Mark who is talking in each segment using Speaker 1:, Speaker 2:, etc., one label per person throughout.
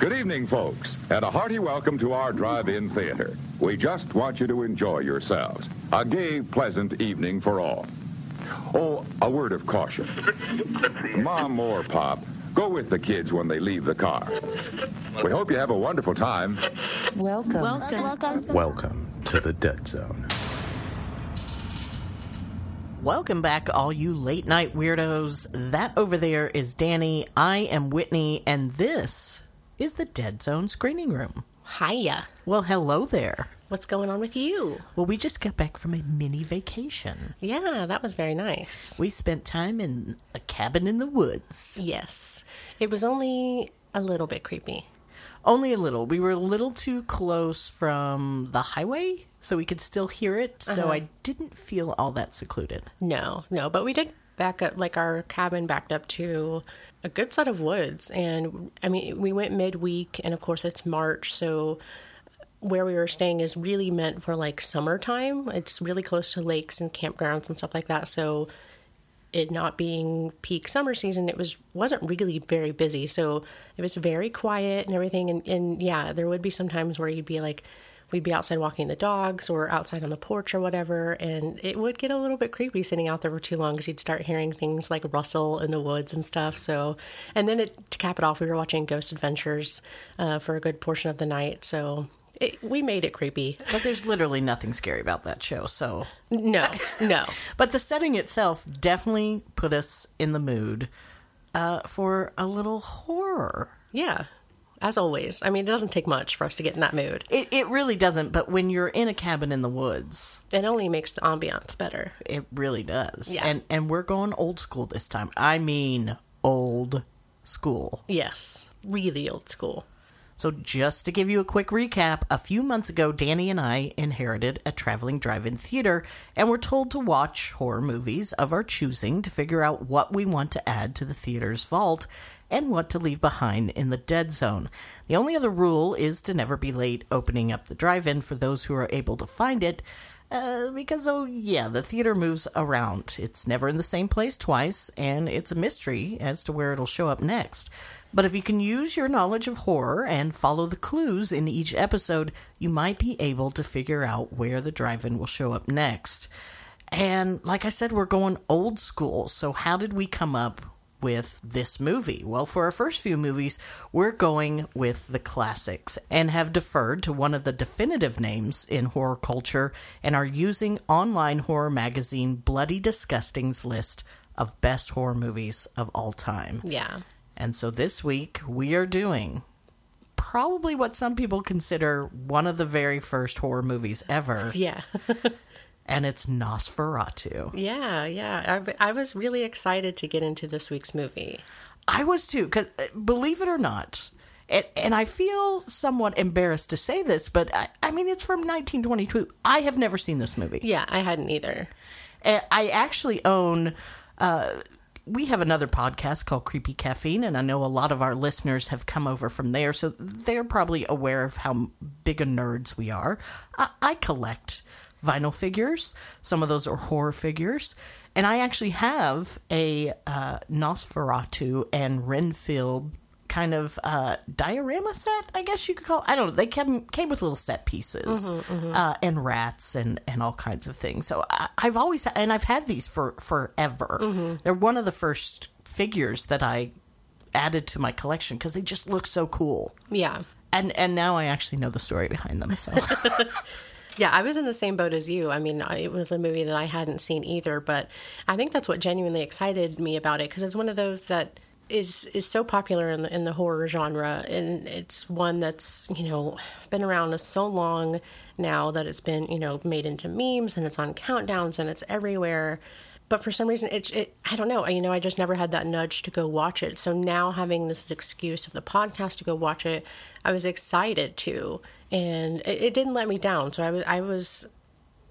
Speaker 1: Good evening, folks, and a hearty welcome to our drive-in theater. We just want you to enjoy yourselves. A gay, pleasant evening for all. Oh, a word of caution. Mom or Pop, go with the kids when they leave the car. We hope you have a wonderful time.
Speaker 2: Welcome.
Speaker 3: Welcome.
Speaker 4: Welcome to the Dead Zone.
Speaker 5: Welcome back, all you late night weirdos. That over there is Danny. I am Whitney, and this is the Dead Zone Screening Room.
Speaker 3: Hiya.
Speaker 5: Well, hello there.
Speaker 3: What's going on with you?
Speaker 5: Well, we just got back from a mini vacation.
Speaker 3: Yeah, that was very nice.
Speaker 5: We spent time in a cabin in the woods.
Speaker 3: Yes. It was only a little bit creepy.
Speaker 5: Only a little. We were a little too close from the highway, so we could still hear it, so
Speaker 3: Uh-huh.
Speaker 5: I didn't feel all that secluded.
Speaker 3: No, no, but we did back up, like our cabin backed up to a good set of woods. And I mean, we went midweek, and of course, it's March, so where we were staying is really meant for like summertime. It's really close to lakes and campgrounds and stuff like that. So it not being peak summer season, it was wasn't really very busy. So it was very quiet and everything. And, and yeah, there would be some times where you'd be like, we'd be outside walking the dogs or outside on the porch or whatever, and it would get a little bit creepy sitting out there for too long because you'd start hearing things like rustle in the woods and stuff. So, and then it, to cap it off, we were watching Ghost Adventures uh, for a good portion of the night. So. It, we made it creepy.
Speaker 5: But there's literally nothing scary about that show, so.
Speaker 3: No, no.
Speaker 5: But the setting itself definitely put us in the mood uh, for a little horror.
Speaker 3: Yeah, as always. I mean, it doesn't take much for us to get in that mood.
Speaker 5: It, it really doesn't, but when you're in a cabin in the woods,
Speaker 3: It only makes the ambiance better.
Speaker 5: it really does.
Speaker 3: Yeah.
Speaker 5: And and we're going old school this time. I mean old school.
Speaker 3: Yes, really old school.
Speaker 5: So just to give you a quick recap, a few months ago Danny and I inherited a traveling drive-in theater and were told to watch horror movies of our choosing to figure out what we want to add to the theater's vault and what to leave behind in the dead zone. The only other rule is to never be late opening up the drive-in for those who are able to find it. Uh, because, oh, yeah, the theater moves around. It's never in the same place twice, and it's a mystery as to where it'll show up next. But if you can use your knowledge of horror and follow the clues in each episode, you might be able to figure out where the drive in will show up next. And like I said, we're going old school. So, how did we come up with this movie? Well, for our first few movies, we're going with the classics and have deferred to one of the definitive names in horror culture and are using online horror magazine Bloody Disgusting's list of best horror movies of all time.
Speaker 3: Yeah.
Speaker 5: And so this week we are doing probably what some people consider one of the very first horror movies ever,
Speaker 3: Yeah.
Speaker 5: and it's Nosferatu.
Speaker 3: yeah. Yeah. I, I was really excited to get into this week's movie.
Speaker 5: I was too, because believe it or not, and, and I feel somewhat embarrassed to say this, but I, I mean, it's from 1922. I have never seen this movie.
Speaker 3: Yeah, I hadn't either.
Speaker 5: And I actually own. Uh, we have another podcast called Creepy Caffeine, and I know a lot of our listeners have come over from there, so they're probably aware of how big a nerds we are. I, I collect vinyl figures. Some of those are horror figures, and I actually have a uh, Nosferatu and Renfield kind of uh, diorama set, I guess you could call. It. I don't know. They came came with little set pieces Uh, and rats and and all kinds of things. So I, I've always and I've had these for forever. They're one of the first figures that I added to my collection because they just look so cool.
Speaker 3: Yeah.
Speaker 5: And and now I actually know the story behind them. So
Speaker 3: Yeah, I was in the same boat as you. I mean, it was a movie that I hadn't seen either, but I think that's what genuinely excited me about it because it's one of those that is is so popular in the in the horror genre, and it's one that's you know been around so long now that it's been you know made into memes and it's on countdowns and it's everywhere. But for some reason, it, it I don't know. You know, I just never had that nudge to go watch it. So now having this excuse of the podcast to go watch it, I was excited to, and it, it didn't let me down. So I was I was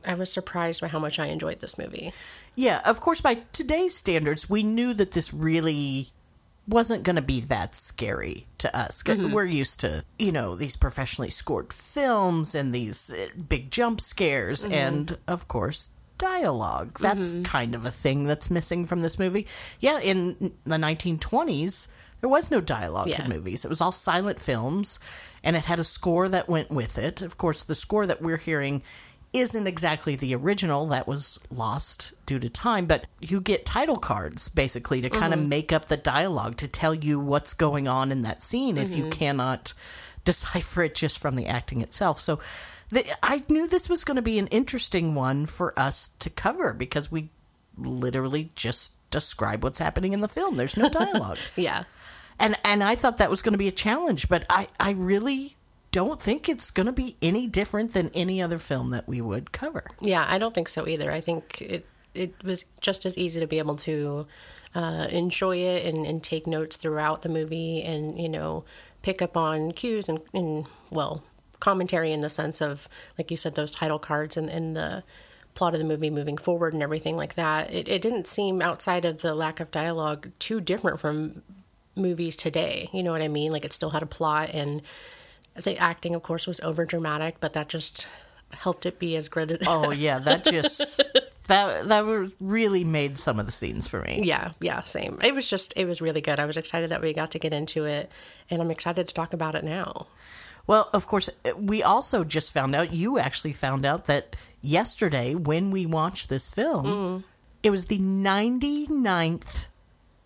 Speaker 3: I was surprised by how much I enjoyed this movie.
Speaker 5: yeah, of course, by today's standards, we knew that this really wasn't going to be that scary to us. 'Cause mm-hmm. We're used to, you know, these professionally scored films and these uh, big jump scares mm-hmm. and, of course, dialogue. That's mm-hmm. kind of a thing that's missing from this movie. Yeah, in the 1920s, There was no dialogue
Speaker 3: Yeah.
Speaker 5: in movies. It was all silent films, and it had a score that went with it. Of course, the score that we're hearing isn't exactly the original that was lost due to time, but you get title cards basically to kind of mm-hmm. make up the dialogue to tell you what's going on in that scene if you mm-hmm. cannot decipher it just from the acting itself. So the, I knew this was going to be an interesting one for us to cover because we literally just describe what's happening in the film. There's no dialogue.
Speaker 3: Yeah.
Speaker 5: and and I thought that was going to be a challenge, but I I really don't think it's going to be any different than any other film that we would cover.
Speaker 3: Yeah, I don't think so either. I think it it was just as easy to be able to uh, enjoy it and, and take notes throughout the movie and, you know, pick up on cues and, and well, commentary in the sense of, like you said, those title cards and, and the plot of the movie moving forward and everything like that. It, it didn't seem outside of the lack of dialogue too different from movies today. You know what I mean? Like it still had a plot and the acting, of course, was over dramatic, but that just helped it be as good.
Speaker 5: Oh yeah, that just that that really made some of the scenes for me.
Speaker 3: Yeah, yeah, same. It was just, it was really good. I was excited that we got to get into it, and I'm excited to talk about it now.
Speaker 5: Well, of course, eh, we also just found out. You actually found out that yesterday when we watched this film, mm. it was the 99th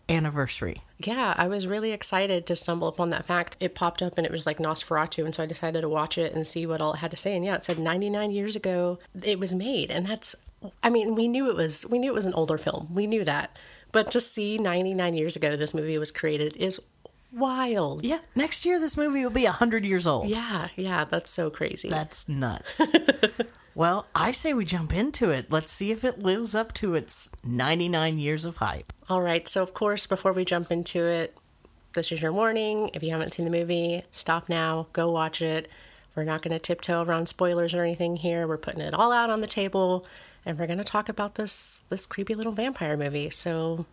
Speaker 5: anniversary.
Speaker 3: Yeah, I was really excited to stumble upon that fact. It popped up and it was like Nosferatu, and so I decided to watch it and see what all it had to say. And yeah, it said 99 years ago it was made, and that's, I mean, we knew it was, we knew it was an older film. We knew that, but to see 99 years ago this movie was created is wild.
Speaker 5: Yeah, next year this movie will be 100 years old.
Speaker 3: Yeah, yeah, that's so crazy.
Speaker 5: That's nuts. well, I say we jump into it. Let's see if it lives up to its 99 years of hype.
Speaker 3: All right, so of course, before we jump into it, this is your warning. If you haven't seen the movie, stop now, go watch it. We're not going to tiptoe around spoilers or anything here. We're putting it all out on the table, and we're going to talk about this this creepy little vampire movie. So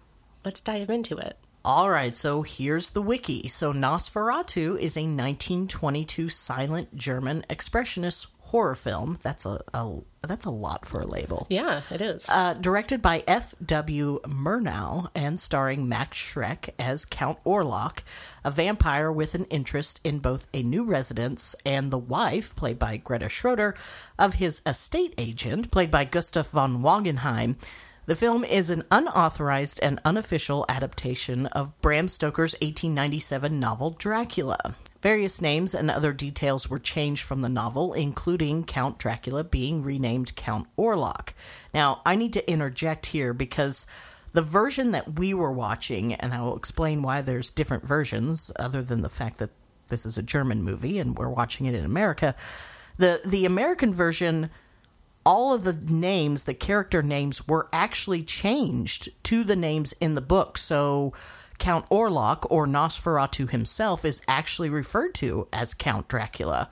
Speaker 3: let's dive into it.
Speaker 5: All right, so here's the wiki. So Nosferatu is a 1922 silent German expressionist horror film. That's a, a that's a lot for a label.
Speaker 3: Yeah, it is.
Speaker 5: Uh, directed by F.W. Murnau and starring Max Schreck as Count Orlok, a vampire with an interest in both a new residence and the wife, played by Greta Schroeder, of his estate agent, played by Gustav von Wangenheim. The film is an unauthorized and unofficial adaptation of Bram Stoker's 1897 novel Dracula. Various names and other details were changed from the novel, including Count Dracula being renamed Count Orlok. Now, I need to interject here because the version that we were watching, and I will explain why there's different versions, other than the fact that this is a German movie and we're watching it in America. The the American version all of the names, the character names, were actually changed to the names in the book. So Count Orlok or Nosferatu himself is actually referred to as Count Dracula.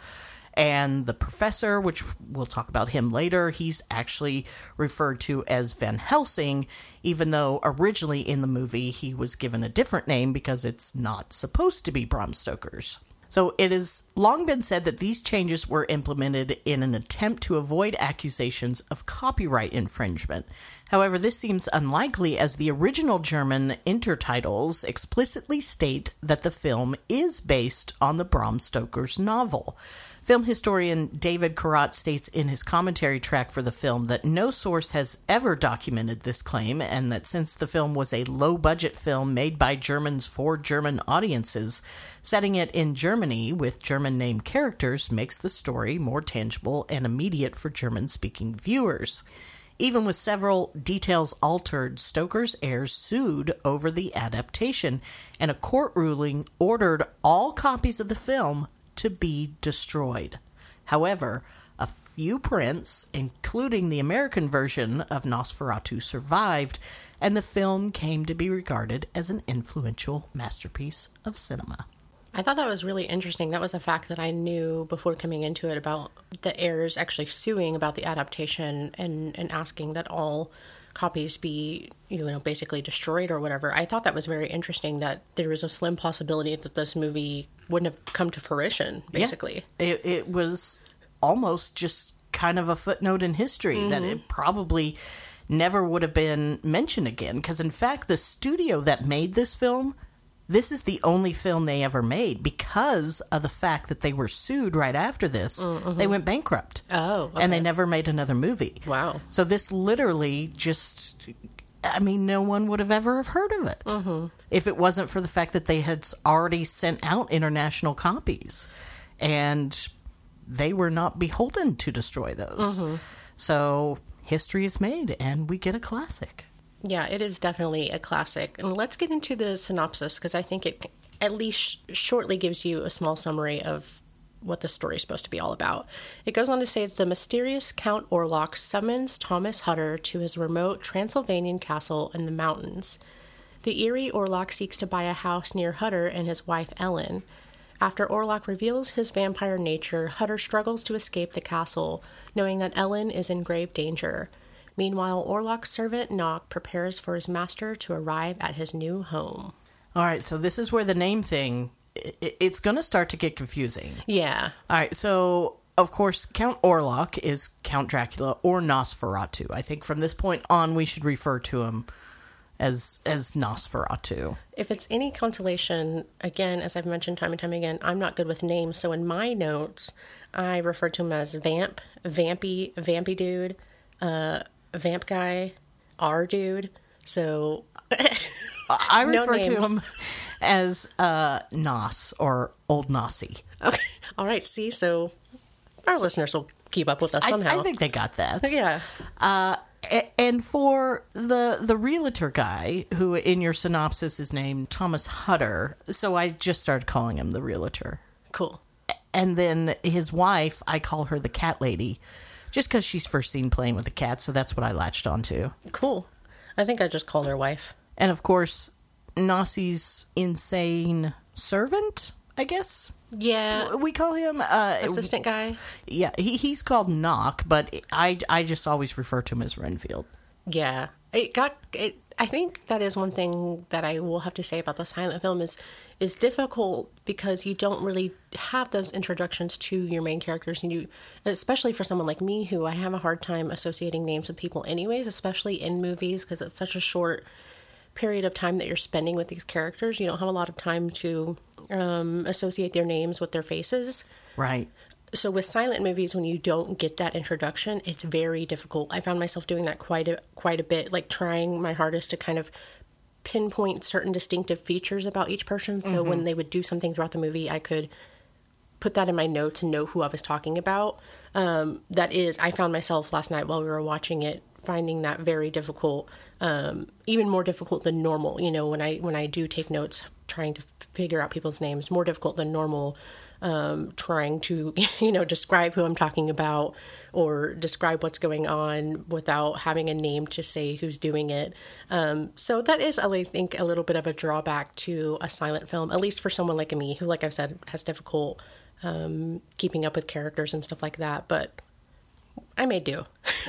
Speaker 5: And the professor, which we'll talk about him later, he's actually referred to as Van Helsing, even though originally in the movie he was given a different name because it's not supposed to be Bram Stoker's. So it has long been said that these changes were implemented in an attempt to avoid accusations of copyright infringement. However, this seems unlikely as the original German intertitles explicitly state that the film is based on the Bram Stoker's novel. Film historian David Kalat states in his commentary track for the film that no source has ever documented this claim, and that since the film was a low budget film made by Germans for German audiences, setting it in Germany with German name characters makes the story more tangible and immediate for German speaking viewers. Even with several details altered, Stoker's heirs sued over the adaptation, and a court ruling ordered all copies of the film to be destroyed. However, a few prints, including the American version of Nosferatu, survived, and the film came to be regarded as an influential masterpiece of cinema.
Speaker 3: I thought that was really interesting. That was a fact that I knew before coming into it about the heirs actually suing about the adaptation and, and asking that all copies be, you know, basically destroyed or whatever. I thought that was very interesting that there was a slim possibility that this movie wouldn't have come to fruition,
Speaker 5: Yeah.
Speaker 3: basically.
Speaker 5: It, it was almost just kind of a footnote in history that mm-hmm. it probably never would have been mentioned again. Because, in fact, the studio that made this film this is the only film they ever made because of the fact that they were sued right after this. They went bankrupt.
Speaker 3: Oh,
Speaker 5: And they never made another movie.
Speaker 3: Wow.
Speaker 5: So this literally just, I mean, no one would have ever have heard of it mm-hmm. if it wasn't for the fact that they had already sent out international copies and they were not beholden to destroy those. Mm-hmm. So history is made and we get a classic.
Speaker 3: Yeah, it is definitely a classic. And let's get into the synopsis because I think it at least shortly gives you a small summary of what the story is supposed to be all about. It goes on to say that the mysterious Count Orlok summons Thomas Hutter to his remote Transylvanian castle in the mountains. The eerie Orlok seeks to buy a house near Hutter and his wife Ellen. After Orlok reveals his vampire nature, Hutter struggles to escape the castle, knowing that Ellen is in grave danger. Meanwhile, Orlok's servant Knock prepares for his master to arrive at his new home.
Speaker 5: All right, so this is where the name thing it's going to start to get confusing.
Speaker 3: Yeah,
Speaker 5: All right, so of course Count Orlok is Count Dracula or Nosferatu. I think from this point on we should refer to him as as Nosferatu.
Speaker 3: if it's any consolation, again, as I've mentioned time and time again, I'm not good with names. So in my notes, I refer to him as Vamp, Vampy, Vampy Dude, uh, Vamp Guy, R Dude. So
Speaker 5: I
Speaker 3: No
Speaker 5: refer to him as uh, Nos or Old Nossie.
Speaker 3: Okay. All right. See, so our listeners will keep up with us
Speaker 5: I,
Speaker 3: somehow.
Speaker 5: I think they got that.
Speaker 3: yeah.
Speaker 5: A- and for the the realtor guy who in your synopsis is named Thomas Hutter, so I just started calling him the realtor.
Speaker 3: Cool.
Speaker 5: And then his wife, I call her the cat lady, just because she's first seen playing with the cat, so that's what I latched onto.
Speaker 3: Cool. I think I just called her wife.
Speaker 5: And of course, Nossie's insane servant, I guess
Speaker 3: Yeah.
Speaker 5: we call him. Uh,
Speaker 3: Assistant guy.
Speaker 5: yeah, he, he's called Knock, but I I just always refer to him as Renfield.
Speaker 3: Yeah, it got it. I think that is one thing that I will have to say about the silent film is is difficult because you don't really have those introductions to your main characters, and you, especially for someone like me who I have a hard time associating names with people, anyways, especially in movies because it's such a short period of time that you're spending with these characters. You don't have a lot of time to um, associate their names with their faces
Speaker 5: Right.
Speaker 3: so with silent movies when you don't get that introduction it's very difficult i found myself doing that quite a quite a bit like trying my hardest to kind of pinpoint certain distinctive features about each person. So when they would do something throughout the movie i could put that in my notes and know who i was talking about. Um, that is i found myself last night while we were watching it finding that very difficult um, even more difficult than normal. You know when i when i do take notes trying to figure out people's names more difficult than normal um, trying to you know describe who i'm talking about or describe what's going on without having a name to say who's doing it um, so that is i think a little bit of a drawback to a silent film at least for someone like me who like i've said has difficult um, keeping up with characters and stuff like that but i may do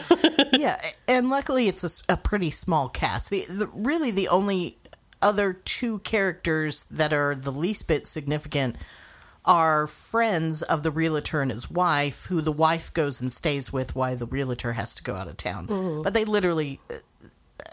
Speaker 5: yeah, and luckily it's a pretty small cast. The, the really the only other two characters that are the least bit significant are friends of the realtor and his wife, who the wife goes and stays with while the realtor has to go out of town. But they literally. uh,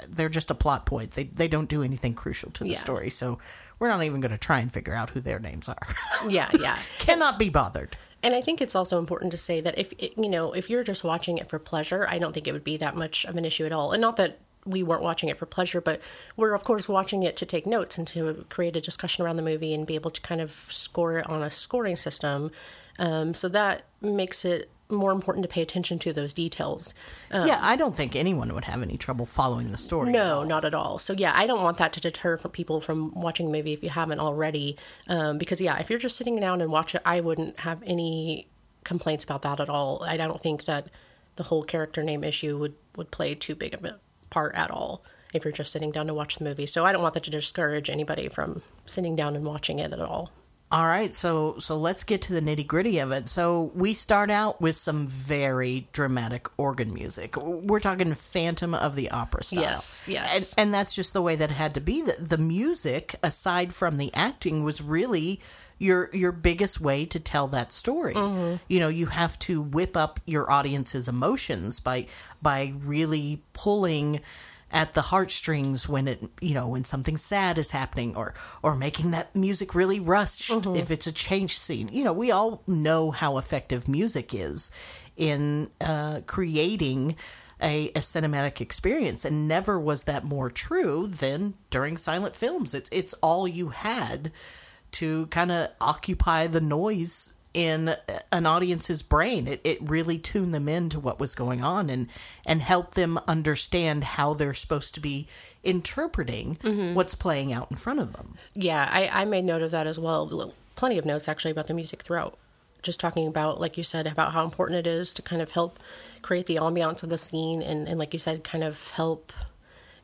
Speaker 5: They're just a plot point. They they don't do anything crucial to the
Speaker 3: Yeah.
Speaker 5: story, so we're not even going to try and figure out who their names are.
Speaker 3: yeah yeah
Speaker 5: Cannot be bothered.
Speaker 3: And I think it's also important to say that if it, you know if you're just watching it for pleasure, I don't think it would be that much of an issue at all. And not that we weren't watching it for pleasure, but we're of course watching it to take notes and to create a discussion around the movie and be able to kind of score it on a scoring system. Um, so that makes it more important to pay attention to those details.
Speaker 5: yeah, I don't think anyone would have any trouble following the story.
Speaker 3: No,
Speaker 5: all.
Speaker 3: not at all. So yeah, I don't want that to deter from people from watching the movie if you haven't already. Um, because yeah, if you're just sitting down and watch it, I wouldn't have any complaints about that at all. I don't think that the whole character name issue would would play too big of a part at all if you're just sitting down to watch the movie. So I don't want that to discourage anybody from sitting down and watching it at all.
Speaker 5: All right, so so let's get to the nitty gritty of it. So we start out with some very dramatic organ music. We're talking Phantom of the Opera style.
Speaker 3: Yes, yes.
Speaker 5: and, and that's just the way that it had to be. The, the music, aside from the acting, was really your your biggest way to tell that story.
Speaker 3: Mm-hmm.
Speaker 5: You know, you have to whip up your audience's emotions by by really pulling at the heartstrings when it you know when something sad is happening or or making that music really rushed if it's a change scene you know we all know how effective music is in uh, creating a, a cinematic experience and never was that more true than during silent films it's it's all you had to kind of occupy the noise in an audience's brain. It, it really tuned them into what was going on and and helped them understand how they're supposed to be interpreting mm-hmm. what's playing out in front of them.
Speaker 3: Yeah, I, I made note of that as well. Plenty of notes actually about the music throughout. Just talking about, like you said, about how important it is to kind of help create the ambiance of the scene and, and like you said, kind of help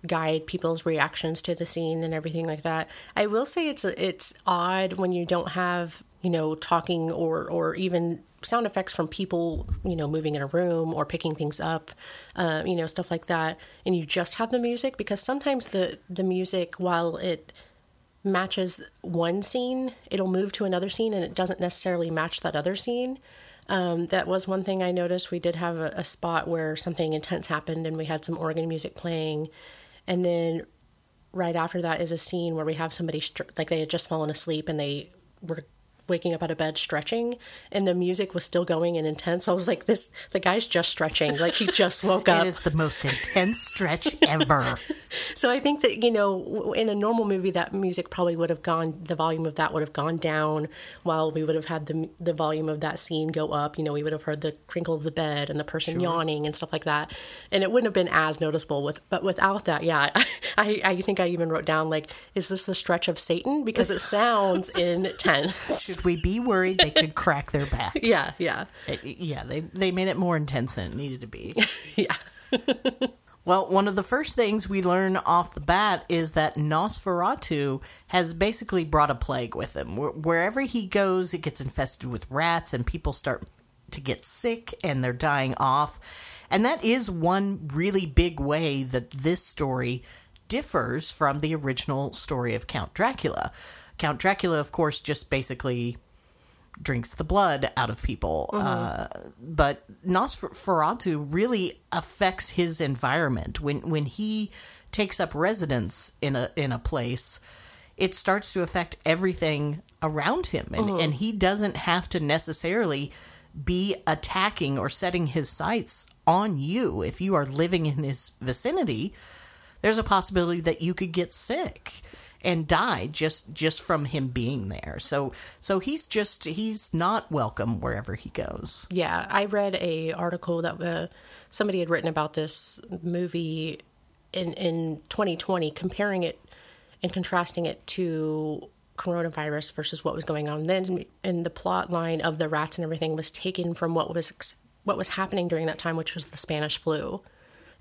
Speaker 3: guide people's reactions to the scene and everything like that. I will say it's it's odd when you don't have you know talking or or even sound effects from people you know moving in a room or picking things up, uh, you know stuff like that, and you just have the music because sometimes the the music while it matches one scene, it'll move to another scene and it doesn't necessarily match that other scene. Um, that was one thing I noticed. We did have a, a spot where something intense happened and we had some organ music playing. And then right after that is a scene where we have somebody, str- like they had just fallen asleep and they were waking up out of bed stretching and the music was still going and intense. I was like, this, the guy's just stretching. Like he just woke up.
Speaker 5: It is the most intense stretch ever.
Speaker 3: So I think that you know, in a normal movie, that music probably would have gone. The volume of that would have gone down, while we would have had the the volume of that scene go up. You know, we would have heard the crinkle of the bed and the person yawning and stuff like that, and it wouldn't have been as noticeable. With but without that, yeah, I I think I even wrote down like, is this the stretch of Satan? Because it sounds intense.
Speaker 5: Should we be worried they could crack their back?
Speaker 3: Yeah, yeah,
Speaker 5: It- yeah, they they made it more intense than it needed to be.
Speaker 3: yeah.
Speaker 5: Well, one of the first things we learn off the bat is that Nosferatu has basically brought a plague with him. Where- Wherever he goes, it gets infested with rats, and people start to get sick and they're dying off. And that is one really big way that this story differs from the original story of Count Dracula. Count Dracula, of course, just basically drinks the blood out of people. Uh, but Nosferatu really affects his environment when when he takes up residence in a in a place. It starts to affect everything around him, and, and he doesn't have to necessarily be attacking or setting his sights on you if you are living in his vicinity. There's a possibility that you could get sick and die just just from him being there. So so he's just he's not welcome wherever he goes.
Speaker 3: Yeah, I read a article that uh, somebody had written about this movie in in 2020, comparing it and contrasting it to coronavirus versus what was going on then. And the plot line of the rats and everything was taken from what was what was happening during that time, which was the Spanish flu,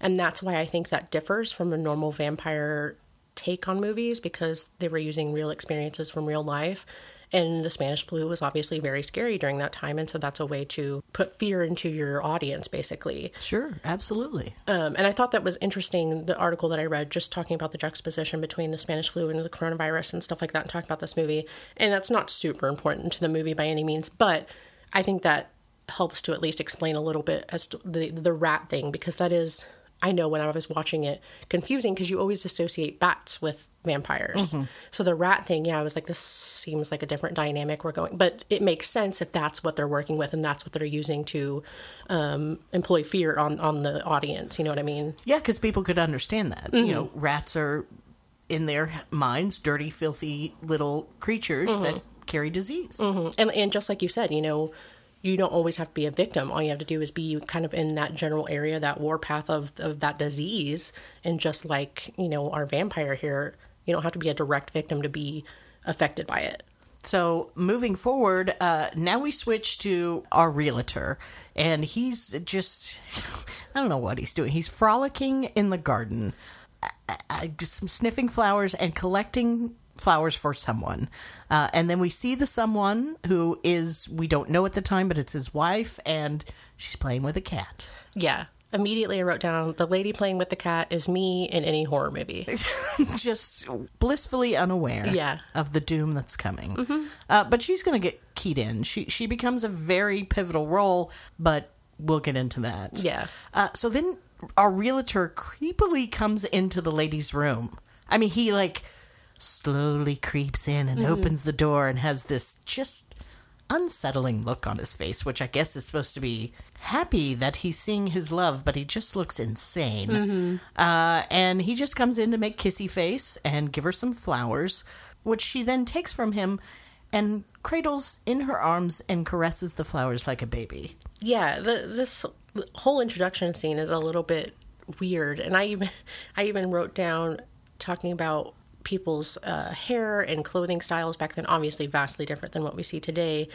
Speaker 3: and that's why I think that differs from a normal vampire take on movies because they were using real experiences from real life. And the Spanish flu was obviously very scary during that time. And so that's a way to put fear into your audience, basically.
Speaker 5: Sure, absolutely.
Speaker 3: Um, and I thought that was interesting, the article that I read, just talking about the juxtaposition between the Spanish flu and the coronavirus and stuff like that, and talking about this movie. And that's not super important to the movie by any means, but I think that helps to at least explain a little bit as to the, the rat thing, because that is, I know when I was watching it, confusing because you always associate bats with vampires. Mm-hmm. So the rat thing, yeah, I was like, this seems like a different dynamic we're going, but it makes sense if that's what they're working with and that's what they're using to um, employ fear on on the audience. You know what I mean?
Speaker 5: Yeah, because people could understand that. You mm-hmm. know, rats are in their minds dirty, filthy little creatures mm-hmm. that carry disease.
Speaker 3: And and just like you said, you know, you don't always have to be a victim. All you have to do is be kind of in that general area, that warpath of of that disease. And just like you know, our vampire here, you don't have to be a direct victim to be affected by it.
Speaker 5: So moving forward, uh, now we switch to our realtor, and he's just, I don't know what he's doing. He's frolicking in the garden, uh, uh, just sniffing flowers and collecting flowers for someone. Uh, and then we see the someone who is, we don't know at the time, but it's his wife, and she's playing with a cat.
Speaker 3: Yeah. Immediately, I wrote down the lady playing with the cat is me in any horror movie.
Speaker 5: just blissfully unaware
Speaker 3: Yeah.
Speaker 5: of the doom that's coming. Uh, but she's going to get keyed in. She she becomes a very pivotal role, but we'll get into that.
Speaker 3: Yeah.
Speaker 5: Uh, so then our realtor creepily comes into the lady's room. I mean, he like slowly creeps in and opens the door and has this just unsettling look on his face, which I guess is supposed to be happy that he's seeing his love, but he just looks insane. Uh, and he just comes in to make kissy face and give her some flowers, which she then takes from him and cradles in her arms and caresses the flowers like a baby.
Speaker 3: Yeah, the, this whole introduction scene is a little bit weird, and I even I even wrote down talking about people's uh, hair and clothing styles back then. Obviously, vastly different than what we see today.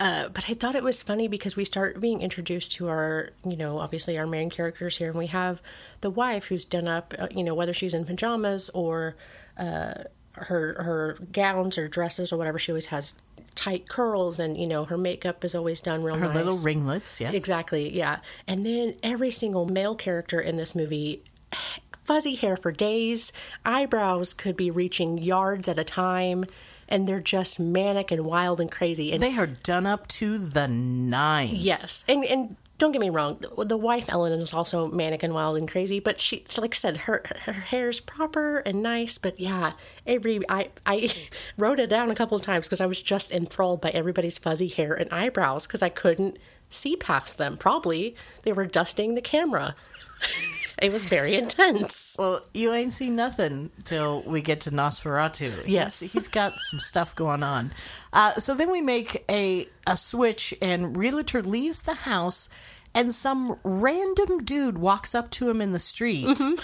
Speaker 3: Uh, but I thought it was funny because we start being introduced to our, you know, obviously our main characters here, and we have the wife who's done up, uh, you know, whether she's in pajamas or uh, her her gowns or dresses or whatever. She always has tight curls, and you know, her makeup is always done real
Speaker 5: Her
Speaker 3: nice.
Speaker 5: little ringlets, yes.
Speaker 3: Exactly, yeah. And then every single male character in this movie, fuzzy hair for days, eyebrows could be reaching yards at a time, and they're just manic and wild and crazy. And
Speaker 5: They are done up to the nines.
Speaker 3: yes, and and don't get me wrong, the wife Ellen is also manic and wild and crazy, but she, like I said, her her hair's proper and nice. But yeah, every I I wrote it down a couple of times because I was just enthralled by everybody's fuzzy hair and eyebrows because I couldn't see past them. Probably they were dusting the camera. it was very intense.
Speaker 5: Well, you ain't seen nothing till we get to Nosferatu. He's-
Speaker 3: Yes.
Speaker 5: he's got some stuff going on. Uh, so then we make a a switch, and realtor leaves the house, and some random dude walks up to him in the street
Speaker 3: Mm-hmm.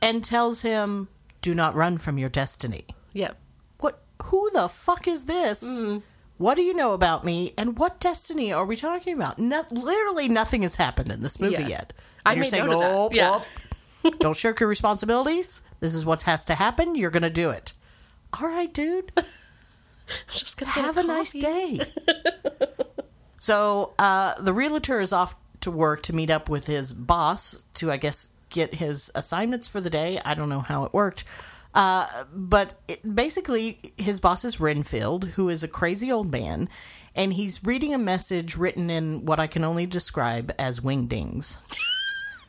Speaker 5: and tells him, "Do not run from your destiny."
Speaker 3: Yep.
Speaker 5: What? Who the fuck is this?
Speaker 3: Mm-hmm.
Speaker 5: What do you know about me? And what destiny are we talking about? No, literally nothing has happened in this movie
Speaker 3: Yeah.
Speaker 5: yet.
Speaker 3: I
Speaker 5: you're saying,
Speaker 3: note of that.
Speaker 5: "Oh,
Speaker 3: Yeah.
Speaker 5: don't shirk your responsibilities. This is what has to happen. You're going to do it." All right, dude.
Speaker 3: Just gonna
Speaker 5: Have a nice day. so uh, the realtor is off to work to meet up with his boss to, I guess, get his assignments for the day. I don't know how it worked. Uh, but it, basically, his boss is Renfield, who is a crazy old man, and he's reading a message written in what I can only describe as wingdings.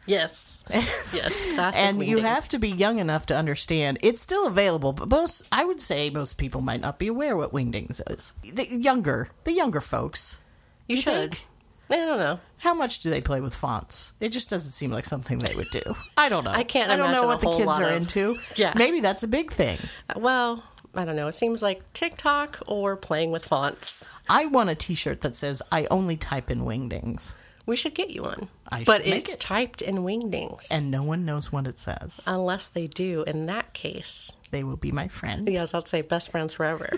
Speaker 3: Yes. Yes.
Speaker 5: And you have to be young enough to understand. It's still available, but most I would say most people might not be aware what wingdings is. The younger, the younger folks.
Speaker 3: You,
Speaker 5: you
Speaker 3: should.
Speaker 5: think?
Speaker 3: I don't know.
Speaker 5: How much do they play with fonts? It just doesn't seem like something they would do. I don't know.
Speaker 3: I can't
Speaker 5: I don't know what the kids are
Speaker 3: of-
Speaker 5: into.
Speaker 3: Yeah.
Speaker 5: Maybe that's a big thing.
Speaker 3: Uh, well, I don't know. It seems like TikTok or playing with fonts.
Speaker 5: I want a T-shirt that says "I only type in wingdings,"
Speaker 3: We should get you one.
Speaker 5: I
Speaker 3: but it's
Speaker 5: it.
Speaker 3: typed in wingdings.
Speaker 5: and no one knows what it says.
Speaker 3: Unless they do, in that case,
Speaker 5: They will be my friend.
Speaker 3: yes, I'd say best friends forever.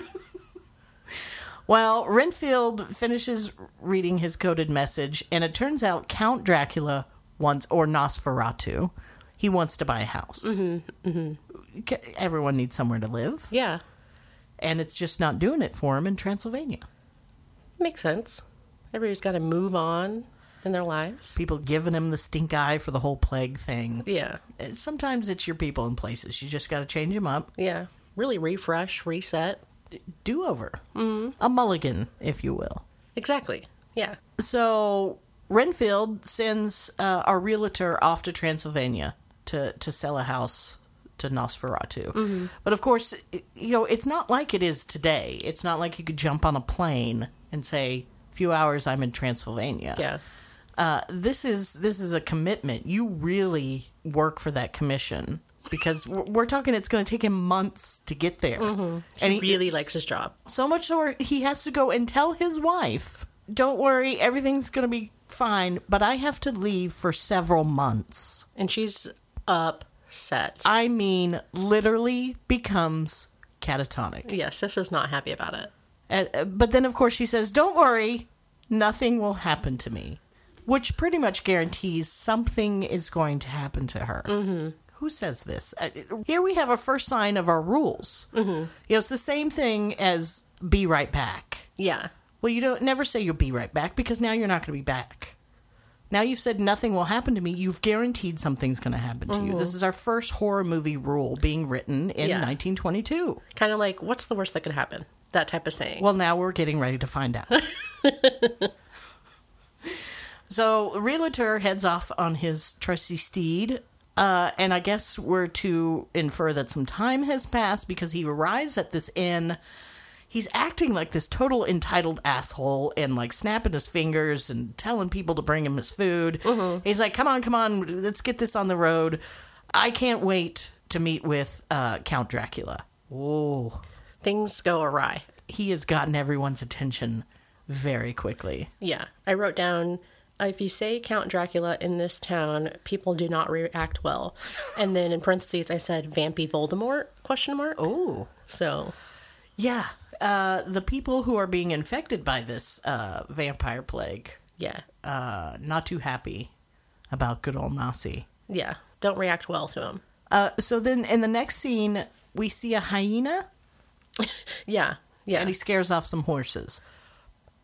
Speaker 5: Well, Renfield finishes reading his coded message, and it turns out Count Dracula wants, or Nosferatu, he wants to buy a house. Mm-hmm, Everyone needs somewhere to live,
Speaker 3: yeah,
Speaker 5: and it's just not doing it for him in Transylvania.
Speaker 3: makes sense. Everybody's got to move on in their lives.
Speaker 5: People giving him the stink eye for the whole plague thing.
Speaker 3: Yeah,
Speaker 5: Sometimes it's your people and places. You just got to change them up.
Speaker 3: yeah. Really refresh, reset.
Speaker 5: Do over. Mm-hmm. A mulligan, if you will.
Speaker 3: Exactly. Yeah.
Speaker 5: So Renfield sends uh, our realtor off to Transylvania to, to sell a house to Nosferatu. But of course, you know, it's not like it is today. It's not like you could jump on a plane and say, few hours I'm in Transylvania.
Speaker 3: Yeah.
Speaker 5: Uh, this is this is a commitment. You really work for that commission because we're, we're talking. It's going to take him months to get there, and
Speaker 3: He really likes his job.
Speaker 5: so much so he has to go and tell his wife, "Don't worry, everything's going to be fine." But I have to leave for several months.
Speaker 3: And she's upset.
Speaker 5: I mean, literally becomes catatonic.
Speaker 3: yes, this is not happy about it.
Speaker 5: And, uh, but then, of course, she says, "Don't worry, nothing will happen to me," which pretty much guarantees something is going to happen to her. Mm-hmm. Who says this? Uh, Here we have a first sign of our rules. Mm-hmm. You know, it's the same thing as "be right back."
Speaker 3: Yeah.
Speaker 5: Well, you don't never say you'll be right back because now you're not going to be back. Now you've said nothing will happen to me. You've guaranteed something's going to happen to you. This is our first horror movie rule being written in
Speaker 3: Yeah.
Speaker 5: 1922.
Speaker 3: Kind of like, what's the worst that could happen? That type of saying.
Speaker 5: Well, now we're getting ready to find out. So Realtor heads off on his trusty steed. Uh, and I guess we're to infer that some time has passed because he arrives at this inn. He's acting like this total entitled asshole and like snapping his fingers and telling people to bring him his food. He's like, come on, come on, let's get this on the road. I can't wait to meet with uh, Count Dracula. Whoa.
Speaker 3: Things go awry.
Speaker 5: He has gotten everyone's attention very quickly.
Speaker 3: Yeah. I wrote down if you say Count Dracula in this town, people do not react well. And then in parentheses I said Vampy Voldemort question mark.
Speaker 5: Oh.
Speaker 3: So
Speaker 5: Yeah. Uh, the people who are being infected by this uh, vampire plague,
Speaker 3: yeah.
Speaker 5: uh, not too happy about good old Nossie.
Speaker 3: Yeah. Don't react well to him.
Speaker 5: Uh, so then in the next scene, we see a hyena
Speaker 3: Yeah. Yeah.
Speaker 5: and he scares off some horses.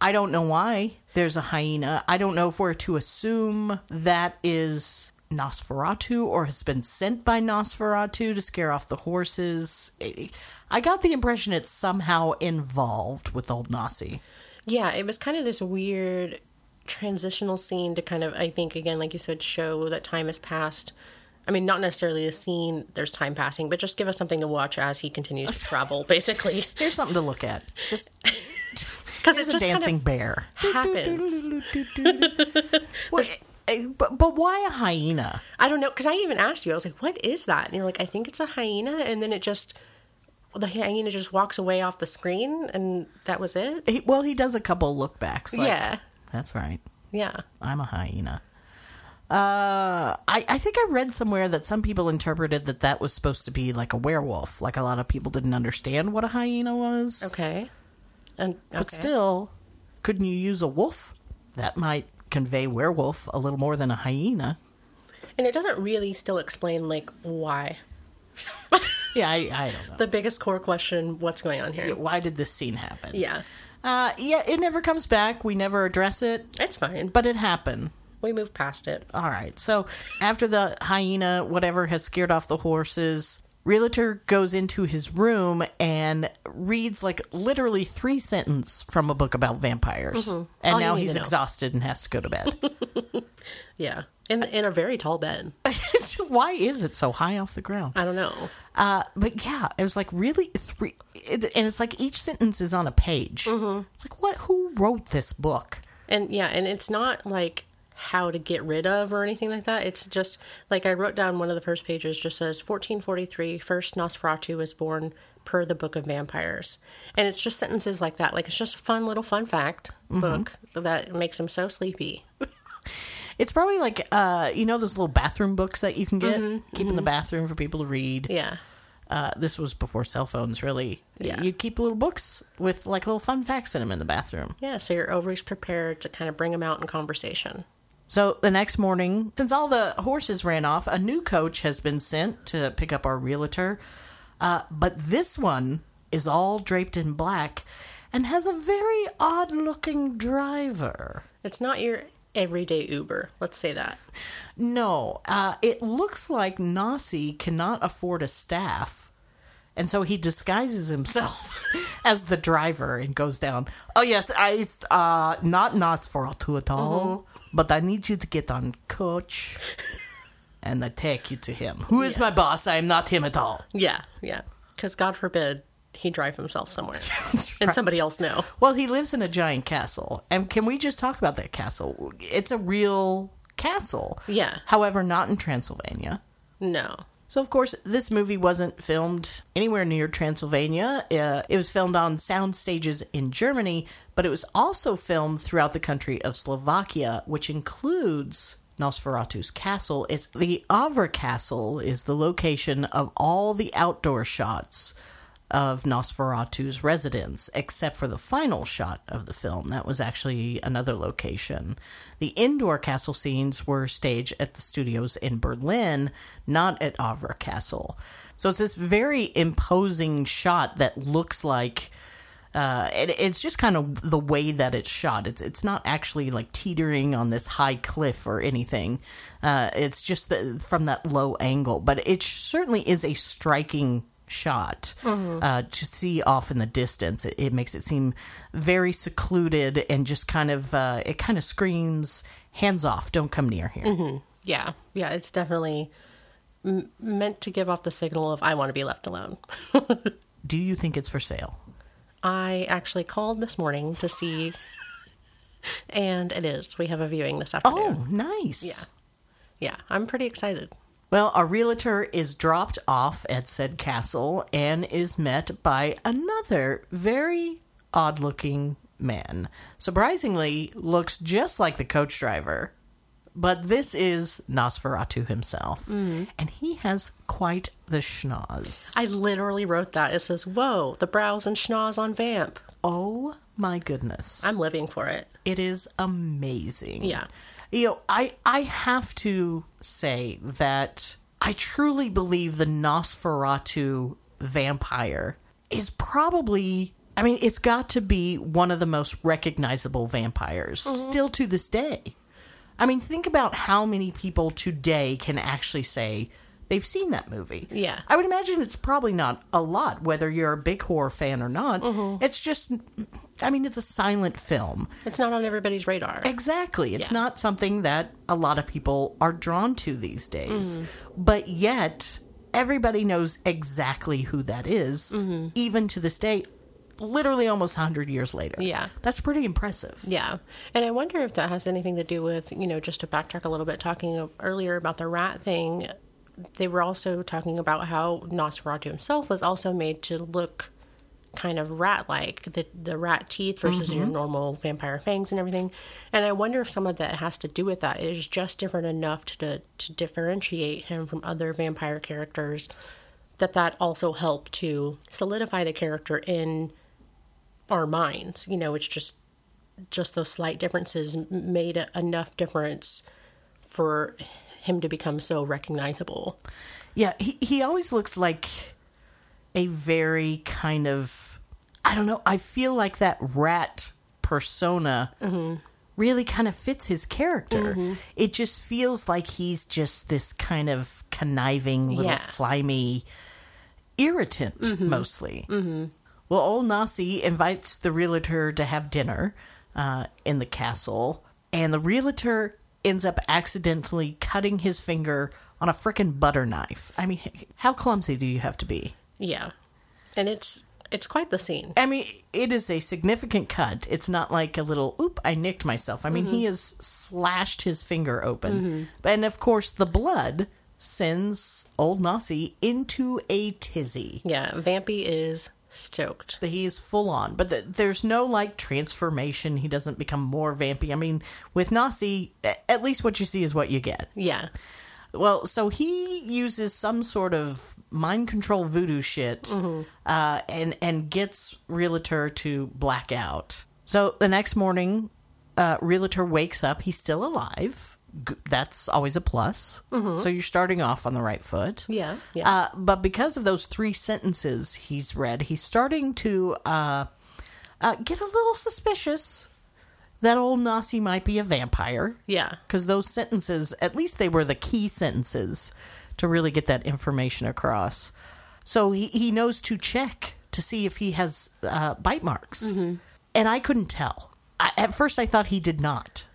Speaker 5: I don't know why there's a hyena. I don't know if we're to assume that is Nosferatu or has been sent by Nosferatu to scare off the horses. I got the impression it's somehow involved with old Nossie.
Speaker 3: Yeah, it was kind of this weird transitional scene to kind of, I think, again, like you said, show that time has passed. I mean, not necessarily a scene, there's time passing, but just give us something to watch as he continues to travel, basically.
Speaker 5: Here's something to look at. Just
Speaker 3: Because
Speaker 5: here's
Speaker 3: it
Speaker 5: a
Speaker 3: just
Speaker 5: dancing
Speaker 3: kind
Speaker 5: bear.
Speaker 3: happens.
Speaker 5: Well, eh, but, but why a hyena?
Speaker 3: I don't know, because I even asked you, I was like, what is that? And you're like, I think it's a hyena. And then it just, the hyena just walks away off the screen, and that was it?
Speaker 5: He, well, he does a couple look backs. Like,
Speaker 3: yeah.
Speaker 5: That's right.
Speaker 3: Yeah.
Speaker 5: I'm a hyena. Uh, I, I think I read somewhere that some people interpreted that that was supposed to be like a werewolf. Like a lot of people didn't understand what a hyena was.
Speaker 3: Okay. And, okay.
Speaker 5: But still, couldn't you use a wolf? That might convey werewolf a little more than a hyena.
Speaker 3: And it doesn't really still explain, like, why.
Speaker 5: Yeah, I, I don't know.
Speaker 3: The biggest core question what's going on here?
Speaker 5: Why did this scene happen?
Speaker 3: Yeah.
Speaker 5: Uh, yeah, it never comes back. We never address it,
Speaker 3: It's fine.
Speaker 5: but it happened.
Speaker 3: We moved past it.
Speaker 5: All right. So after the hyena, whatever, has scared off the horses, Realtor goes into his room and reads like literally three sentences from a book about vampires. And
Speaker 3: All
Speaker 5: now he's exhausted and has to go to bed.
Speaker 3: Yeah. In in a very tall bed.
Speaker 5: Why is it so high off the ground?
Speaker 3: I don't know.
Speaker 5: Uh, but yeah, it was like really three, it, and it's like each sentence is on a page.
Speaker 3: Mm-hmm.
Speaker 5: It's like what? Who wrote this book?
Speaker 3: And yeah, and it's not like how to get rid of or anything like that. It's just like I wrote down one of the first pages just says 1443 first Nosferatu was born per the Book of Vampires. And it's just sentences like that. Like it's just a fun little fun fact book that makes him so sleepy.
Speaker 5: It's probably like uh, you know those little bathroom books that you can get, keep in the bathroom for people to read.
Speaker 3: Yeah.
Speaker 5: Uh, this was before cell phones, really.
Speaker 3: Yeah.
Speaker 5: You keep little books with like little fun facts in them in the bathroom.
Speaker 3: Yeah, so you're always prepared to kind of bring them out in conversation.
Speaker 5: So the next morning, since all the horses ran off, a new coach has been sent to pick up our realtor. Uh, but this one is all draped in black and has a very odd looking driver.
Speaker 3: It's not your everyday Uber. Let's say that.
Speaker 5: No, uh, it looks like Nossie cannot afford a staff. And so he disguises himself as the driver and goes down. Oh yes, I uh not Nosferatu at all, but I need you to get on coach, and I take you to him. Who is my boss? I am not him at all.
Speaker 3: Yeah, yeah. Because God forbid he drive himself somewhere and somebody else know.
Speaker 5: Well, he lives in a giant castle, and can we just talk about that castle? It's a real castle.
Speaker 3: Yeah.
Speaker 5: However, not in Transylvania.
Speaker 3: No.
Speaker 5: So, of course, this movie wasn't filmed anywhere near Transylvania. Uh, it was filmed on sound stages in Germany, but it was also filmed throughout the country of Slovakia, which includes Nosferatu's castle. It's the Orava Castle is the location of all the outdoor shots of Nosferatu's residence, except for the final shot of the film. That was actually another location. The indoor castle scenes were staged at the studios in Berlin, not at Orava Castle. So it's this very imposing shot that looks like. Uh, it, it's just kind of the way that it's shot. It's it's not actually like teetering on this high cliff or anything. Uh, it's just the, from that low angle, but it certainly is a striking shot uh, to see off in the distance. It, it makes it seem very secluded and just kind of uh, it kind of screams hands off, don't come near here.
Speaker 3: Yeah, yeah, it's definitely m- meant to give off the signal of I want to be left alone.
Speaker 5: Do you think it's for sale?
Speaker 3: I actually called this morning to see, and it is. We have a viewing this afternoon.
Speaker 5: Oh, nice.
Speaker 3: Yeah. Yeah, I'm pretty excited.
Speaker 5: Well, our realtor is dropped off at said castle and is met by another very odd looking man. Surprisingly, looks just like the coach driver. But this is Nosferatu himself. Mm. And he has quite the schnoz.
Speaker 3: I literally wrote that. It says, Whoa, the brows and schnoz on Vamp.
Speaker 5: Oh my goodness.
Speaker 3: I'm living for it.
Speaker 5: It is amazing.
Speaker 3: Yeah.
Speaker 5: You know, I I have to say that I truly believe the Nosferatu vampire is probably I mean, it's got to be one of the most recognizable vampires mm-hmm. still to this day. I mean, think about how many people today can actually say they've seen that movie.
Speaker 3: Yeah.
Speaker 5: I would imagine it's probably not a lot, whether you're a big horror fan or not. Mm-hmm. It's just, I mean, it's a silent film.
Speaker 3: It's not on everybody's radar.
Speaker 5: Exactly. It's
Speaker 3: Yeah.
Speaker 5: not something that a lot of people are drawn to these days. Mm-hmm. But yet, everybody knows exactly who that is, mm-hmm. even to this day, literally almost 100 years later.
Speaker 3: Yeah.
Speaker 5: That's pretty impressive.
Speaker 3: Yeah. And I wonder if that has anything to do with, you know, just to backtrack a little bit, talking earlier about the rat thing. They were also talking about how Nosferatu himself was also made to look kind of rat like the, the rat teeth versus your mm-hmm. normal vampire fangs and everything. And I wonder if some of that has to do with that. It is just different enough to, to differentiate him from other vampire characters that that also helped to solidify the character in our minds. You know, it's just just those slight differences made a- enough difference for him to become so recognizable.
Speaker 5: Yeah, he, he always looks like a very kind of, I don't know, I feel like that rat persona really kind of fits his character. Mm-hmm. It just feels like he's just this kind of conniving, little
Speaker 3: Yeah.
Speaker 5: slimy irritant, mm-hmm. mostly. Mm-hmm. Well, old Nossie invites the realtor to have dinner uh, in the castle, and the realtor ends up accidentally cutting his finger on a frickin' butter knife. I mean, how clumsy do you have to be?
Speaker 3: Yeah. And it's it's quite the scene.
Speaker 5: I mean, it is a significant cut. It's not like a little, oop, I nicked myself. I mean, he mm-hmm. has slashed his finger open. Mm-hmm. And of course, the blood sends old Nossie into a tizzy.
Speaker 3: Yeah, Vampy is stoked.
Speaker 5: He's full on, but th- there's no like transformation. He doesn't become more vampy. I mean, with Nossie, at least what you see is what you get.
Speaker 3: Yeah.
Speaker 5: Well, so he uses some sort of mind control voodoo shit, uh, and and gets Realtor to black out. So the next morning, uh, Realtor wakes up. He's still alive. That's always a plus. So you're starting off on the right foot.
Speaker 3: Yeah. Yeah.
Speaker 5: Uh, but because of those three sentences he's read, he's starting to uh, uh, get a little suspicious that old Nossie might be a vampire.
Speaker 3: yeah.
Speaker 5: Because those sentences, at least they were the key sentences to really get that information across. So he, he knows to check to see if he has uh, bite marks. And I couldn't tell. I, at first, I thought he did not.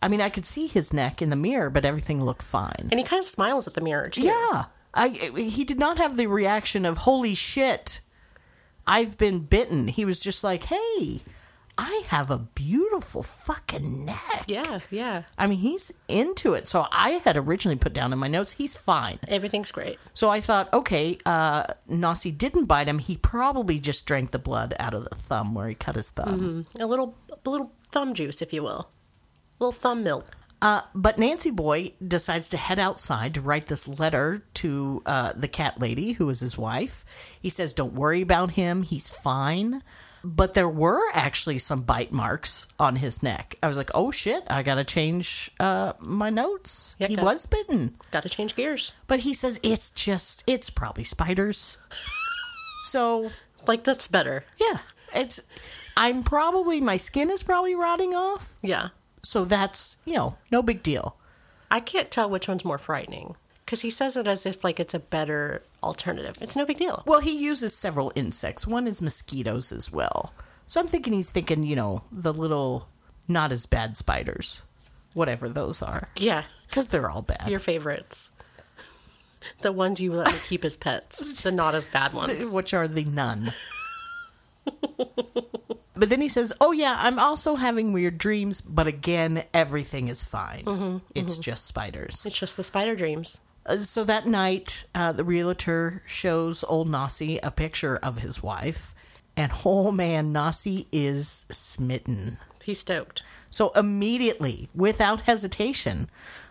Speaker 5: I mean, I could see his neck in the mirror, but everything looked fine.
Speaker 3: And he kind of smiles at the mirror too.
Speaker 5: Yeah. I he did not have the reaction of holy shit. I've been bitten. He was just like, "Hey, I have a beautiful fucking neck."
Speaker 3: Yeah. Yeah.
Speaker 5: I mean, he's into it. So I had originally put down in my notes, he's fine.
Speaker 3: Everything's great.
Speaker 5: So I thought, okay, uh, Nossie didn't bite him. He probably just drank the blood out of the thumb where he cut his thumb.
Speaker 3: A little a little thumb juice, if you will. A little thumb milk.
Speaker 5: Uh, but Nancy Boy decides to head outside to write this letter to uh, the cat lady, who is his wife. He says, Don't worry about him, he's fine. But there were actually some bite marks on his neck. I was like, Oh shit, I gotta change uh, my notes.
Speaker 3: Yeah,
Speaker 5: he
Speaker 3: got-
Speaker 5: was bitten.
Speaker 3: Got to change gears.
Speaker 5: But he says, It's just, it's probably spiders. So,
Speaker 3: Like that's better.
Speaker 5: yeah, it's, I'm probably, my skin is probably rotting off.
Speaker 3: Yeah.
Speaker 5: So that's, you know, no big deal.
Speaker 3: I can't tell which one's more frightening because he says it as if like it's a better alternative. It's no big deal.
Speaker 5: Well, he uses several insects. One is mosquitoes as well. So I'm thinking he's thinking, you know, the little not as bad spiders. whatever those are,
Speaker 3: Yeah,
Speaker 5: because they're all bad.
Speaker 3: your favorites. The ones you let me keep as pets, the not as bad ones.
Speaker 5: which are the none. but then he says, "Oh yeah, I'm also having weird dreams, but again, everything is fine. Mm-hmm, it's mm-hmm. just spiders."
Speaker 3: It's just the spider dreams.
Speaker 5: Uh, So that night, uh, the realtor shows old Nossie a picture of his wife, and oh man, Nossie is smitten.
Speaker 3: He's stoked.
Speaker 5: So immediately, without hesitation,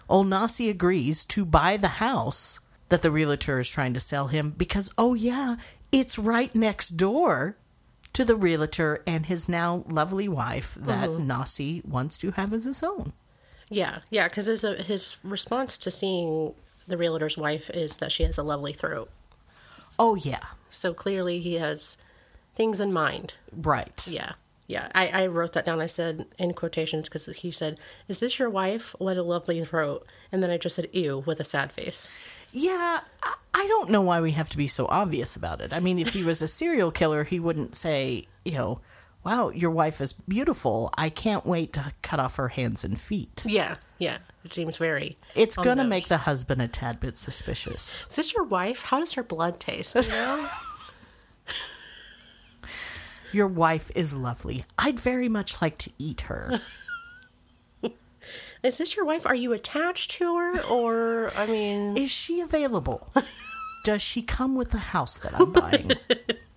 Speaker 5: old Nossie agrees to buy the house that the realtor is trying to sell him because, oh yeah, it's right next door to the realtor and his now lovely wife that Nossie wants to have as his own.
Speaker 3: Yeah, yeah, because his, his response to seeing the realtor's wife is that she has a lovely throat.
Speaker 5: Oh yeah,
Speaker 3: So clearly he has things in mind.
Speaker 5: right.
Speaker 3: Yeah, yeah. I, I wrote that down. I said in quotations because he said, Is this your wife? What a lovely throat. And then I just said, Ew, with a sad face.
Speaker 5: Yeah, I, I don't know why we have to be so obvious about it. I mean, if he was a serial killer, he wouldn't say, you know, wow, your wife is beautiful. I can't wait to cut off her hands and feet.
Speaker 3: Yeah, yeah. It seems very.
Speaker 5: It's going to make the husband a tad bit suspicious.
Speaker 3: Is this your wife? How does her blood taste? You know?
Speaker 5: Your wife is lovely. I'd very much like to eat her.
Speaker 3: Is this your wife? Are you attached to her? Or, I mean.
Speaker 5: Is she available? Does she come with the house that I'm buying?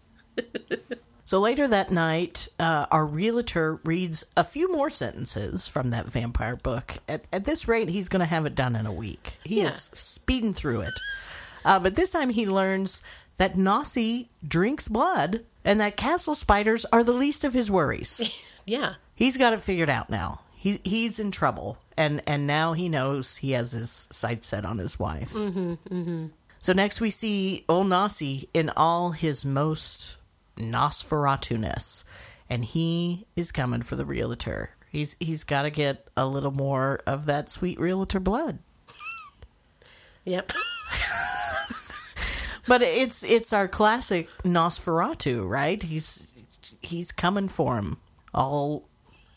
Speaker 5: so later that night, uh, our realtor reads a few more sentences from that vampire book. At, at this rate, he's going to have it done in a week. He
Speaker 3: Yeah.
Speaker 5: is speeding through it. Uh, but this time he learns that Nossie drinks blood and that castle spiders are the least of his worries.
Speaker 3: Yeah.
Speaker 5: He's got it figured out now. He he's in trouble, and and now he knows he has his sights set on his wife. Mm-hmm, mm-hmm. So next we see old Nossie in all his most Nosferatu-ness, and he is coming for the realtor. He's he's got to get a little more of that sweet realtor blood.
Speaker 3: Yep.
Speaker 5: But it's it's our classic Nosferatu, right? He's he's coming for him, all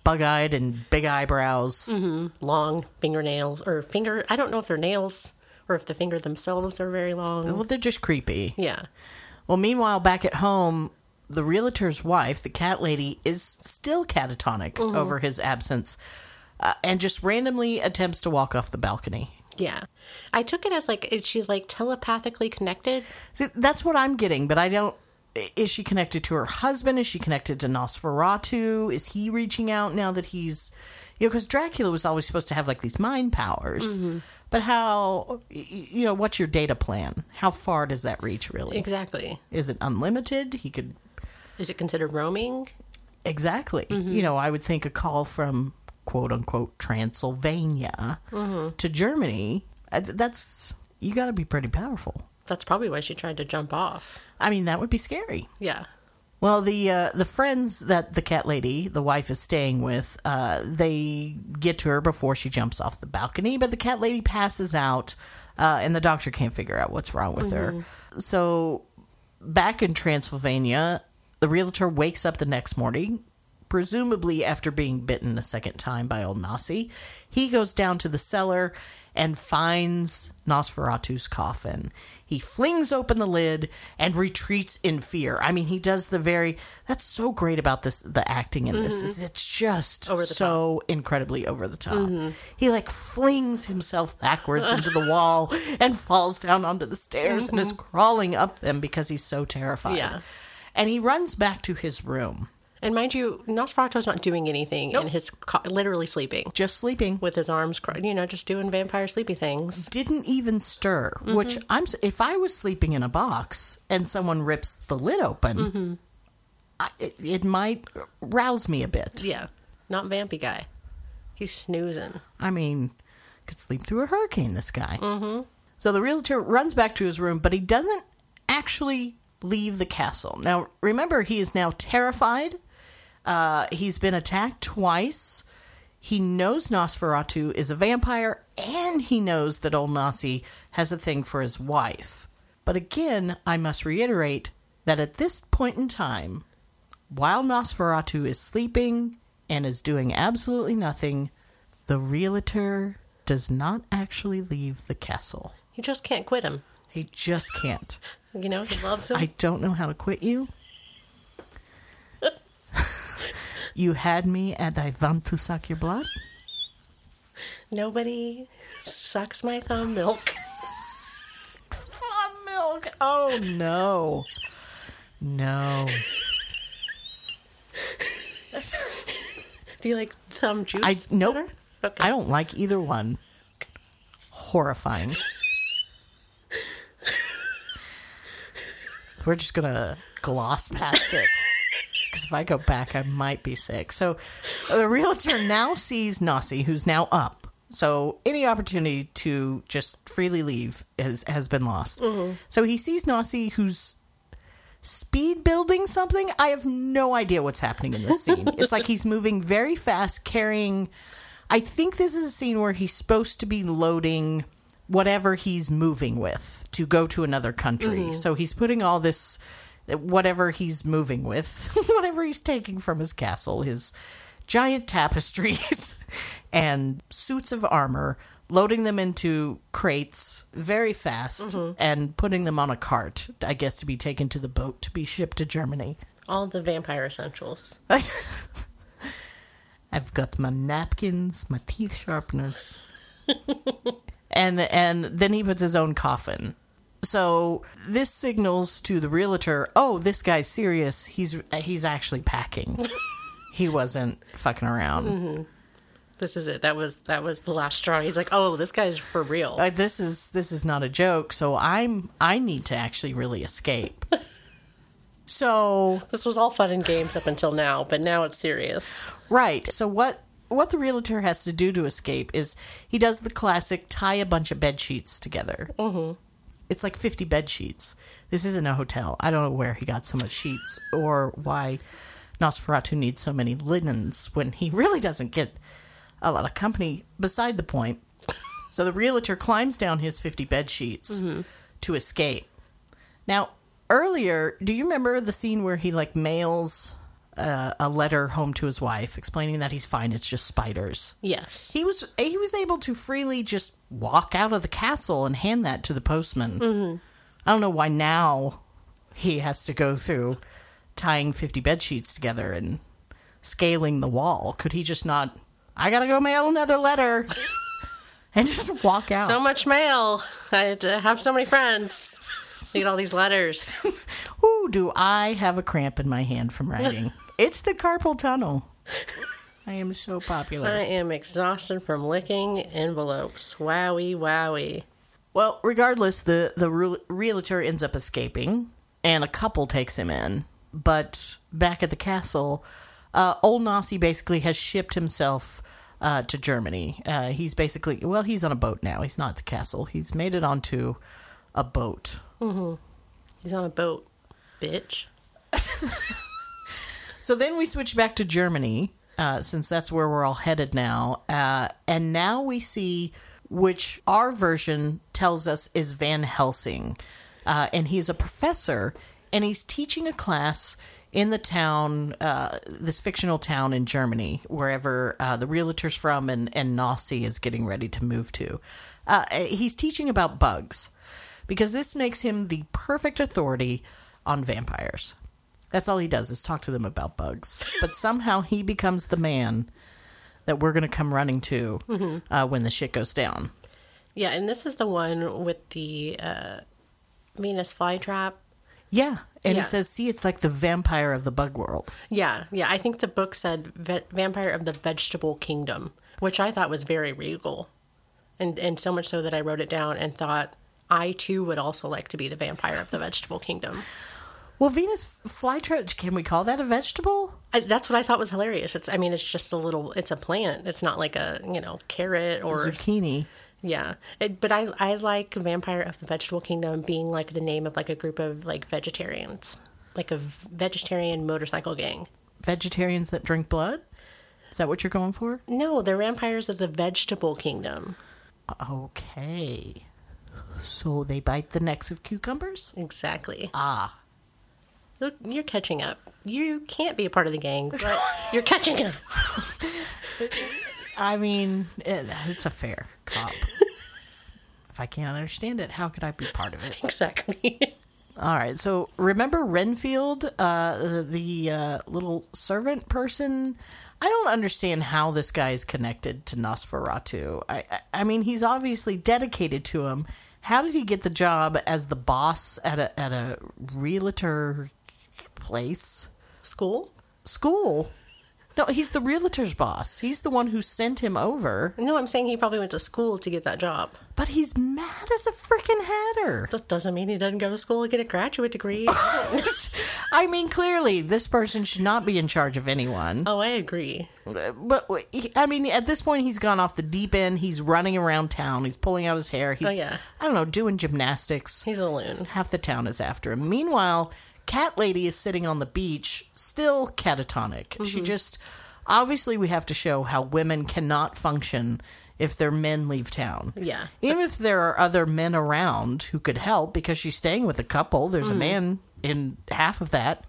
Speaker 5: bug-eyed and big eyebrows. Mm-hmm.
Speaker 3: Long fingernails. Or finger. I don't know if they're nails or if the finger themselves are very long.
Speaker 5: Well, they're just creepy.
Speaker 3: Yeah.
Speaker 5: Well, meanwhile, back at home, the realtor's wife, the cat lady, is still catatonic over his absence uh, and just randomly attempts to walk off the balcony.
Speaker 3: Yeah. I took it as like, is she like telepathically connected?
Speaker 5: See, that's what I'm getting, but I don't. Is she connected to her husband? Is she connected to Nosferatu? Is he reaching out now that he's. You know, because Dracula was always supposed to have like these mind powers. But how. You know, what's your data plan? How far does that reach, really?
Speaker 3: Exactly.
Speaker 5: Is it unlimited? He could
Speaker 3: Is it considered roaming?
Speaker 5: Exactly. You know, I would think a call from quote unquote Transylvania to Germany, uh, th- that's, you got to be pretty powerful.
Speaker 3: That's probably why she tried to jump off.
Speaker 5: I mean, that would be scary.
Speaker 3: Yeah.
Speaker 5: Well, the uh, the friends that the cat lady, the wife, is staying with, uh, they get to her before she jumps off the balcony, but the cat lady passes out, uh, and the doctor can't figure out what's wrong with her. So, back in Transylvania, the realtor wakes up the next morning, presumably after being bitten a second time by old Nossie. He goes down to the cellar and finds Nosferatu's coffin. He flings open the lid and retreats in fear. I mean, he does the very that's so great about this the acting in this is it's just so incredibly over the top. He like flings himself backwards into the wall and falls down onto the stairs and is crawling up them because he's so terrified.
Speaker 3: Yeah.
Speaker 5: And he runs back to his room,
Speaker 3: And mind you, Nosferatu's not doing anything
Speaker 5: Nope.
Speaker 3: in his, co- literally sleeping
Speaker 5: just sleeping.
Speaker 3: with his arms, cro- you know, just doing vampire sleepy things.
Speaker 5: didn't even stir. Which I'm if I was sleeping in a box and someone rips the lid open, I, it, it might rouse me a bit.
Speaker 3: Yeah. Not vampy guy. He's snoozing.
Speaker 5: I mean, could sleep through a hurricane. This guy. Mm-hmm. So the realtor runs back to his room, but he doesn't actually leave the castle. Now, remember, he is now terrified. Uh, he's been attacked twice. He knows Nosferatu is a vampire, and he knows that old Nossie has a thing for his wife. But again, I must reiterate that at this point in time, while Nosferatu is sleeping and is doing absolutely nothing, the realtor does not actually leave the castle.
Speaker 3: You just can't quit him.
Speaker 5: He just can't.
Speaker 3: You know, he loves him.
Speaker 5: I don't know how to quit you. you had me and I want to suck your blood.
Speaker 3: Nobody sucks my thumb milk.
Speaker 5: Thumb milk. Oh no. No.
Speaker 3: Do you like thumb juice?
Speaker 5: I nope.
Speaker 3: Okay.
Speaker 5: I don't like either one. Horrifying. We're just gonna gloss past it. Because if I go back, I might be sick. So the realtor now sees Nossie, who's now up. So any opportunity to just freely leave has has been lost. Mm-hmm. So he sees Nossie, who's speed building something. I have no idea what's happening in this scene. it's like he's moving very fast, carrying. I think this is a scene where he's supposed to be loading whatever he's moving with to go to another country. Mm-hmm. So he's putting all this, whatever he's moving with, whatever he's taking from his castle, his giant tapestries and suits of armor, loading them into crates very fast mm-hmm. and putting them on a cart, I guess, to be taken to the boat to be shipped to Germany.
Speaker 3: All the vampire essentials.
Speaker 5: I've got my napkins, my teeth sharpeners. and and then he puts his own coffin. So this signals to the realtor, "Oh, this guy's serious. He's he's actually packing. he wasn't fucking around.
Speaker 3: This is it. That was that was the last straw. He's like, oh, this guy's for real.
Speaker 5: Like this is this is not a joke. So I'm I need to actually really escape." so
Speaker 3: This was all fun and games up until now, but now it's serious.
Speaker 5: Right. So what what the realtor has to do to escape is he does the classic tie a bunch of bed sheets together. Mm-hmm. It's like fifty bed sheets. This isn't a hotel. I don't know where he got so much sheets or why Nosferatu needs so many linens when he really doesn't get a lot of company. Beside the point. So the realtor climbs down his fifty bed sheets mm-hmm. to escape. Now, earlier, do you remember the scene where he like mails a letter home to his wife explaining that he's fine, it's just spiders?
Speaker 3: Yes.
Speaker 5: He was he was able to freely just walk out of the castle and hand that to the postman. Mm-hmm. I don't know why now he has to go through tying 50 bed sheets together and scaling the wall. Could he just not I got to go mail another letter and just walk out?
Speaker 3: So much mail. I had to have so many friends. Need all these letters.
Speaker 5: Ooh, do I have a cramp in my hand from writing? it's the carpal tunnel. I am so popular.
Speaker 3: I am exhausted from licking envelopes. Wowie, wowie.
Speaker 5: Well, regardless, the the re- realtor ends up escaping, and a couple takes him in. But back at the castle, uh, old Nossie basically has shipped himself uh, to Germany. Uh, he's basically well, he's on a boat now. He's not at the castle. He's made it onto a boat.
Speaker 3: He's on a boat, bitch.
Speaker 5: So then we switch back to Germany, uh, since that's where we're all headed now. Uh, and now we see which our version tells us is Van Helsing. Uh, and he's a professor, and he's teaching a class in the town, uh, this fictional town in Germany, wherever uh, the realtor's from and, and Nossie is getting ready to move to. Uh, he's teaching about bugs because this makes him the perfect authority on vampires. That's all he does is talk to them about bugs. But somehow he becomes the man that we're going to come running to uh, when the shit goes down.
Speaker 3: Yeah, and this is the one with the uh, Venus flytrap.
Speaker 5: Yeah. And
Speaker 3: Yeah.
Speaker 5: he says, see, it's like the vampire of the bug world.
Speaker 3: Yeah, yeah. I think the book said ve- Vampire of the Vegetable Kingdom, which I thought was very regal. And, and so much so that I wrote it down and thought, I too would also like to be the vampire of the vegetable kingdom.
Speaker 5: Well, Venus flytrap, can we call that a vegetable?
Speaker 3: I, that's what I thought was hilarious. It's, I mean, it's just a little, it's a plant. It's not like a, you know, carrot or,
Speaker 5: Zucchini.
Speaker 3: yeah. It, but I, I like vampire of the vegetable kingdom being like the name of like a group of like vegetarians, like a v- vegetarian motorcycle gang.
Speaker 5: Vegetarians that drink blood? Is that what you're going for?
Speaker 3: No, they're vampires of the vegetable kingdom.
Speaker 5: Okay. So they bite the necks of cucumbers?
Speaker 3: Exactly.
Speaker 5: Ah.
Speaker 3: Look, you're catching up. You can't be a part of the gang, but you're catching up.
Speaker 5: I mean, it, it's a fair cop. if I can't understand it, how could I be part of it?
Speaker 3: Exactly.
Speaker 5: All right. So remember Renfield, uh, the, the uh, little servant person. I don't understand how this guy is connected to Nosferatu. I, I, I mean, he's obviously dedicated to him. How did he get the job as the boss at a at a realtor place
Speaker 3: School?
Speaker 5: school? No, he's the realtor's boss. He's the one who sent him over.
Speaker 3: No, I'm saying he probably went to school to get that job.
Speaker 5: But he's mad as a freaking hatter.
Speaker 3: That doesn't mean he doesn't go to school to get a graduate degree.
Speaker 5: I mean, clearly, this person should not be in charge of anyone.
Speaker 3: oh, I agree.
Speaker 5: But I mean, at this point, he's gone off the deep end. He's running around town. He's pulling out his hair. Oh, he's,
Speaker 3: Oh, yeah.
Speaker 5: I don't know, doing gymnastics.
Speaker 3: He's a loon.
Speaker 5: Half the town is after him. Meanwhile, Cat Lady is sitting on the beach, still catatonic.
Speaker 3: Mm-hmm.
Speaker 5: She just obviously we have to show how women cannot function if their men leave town.
Speaker 3: Yeah.
Speaker 5: Even if there are other men around who could help, because she's staying with a couple. There's
Speaker 3: Mm-hmm.
Speaker 5: a man in half of that.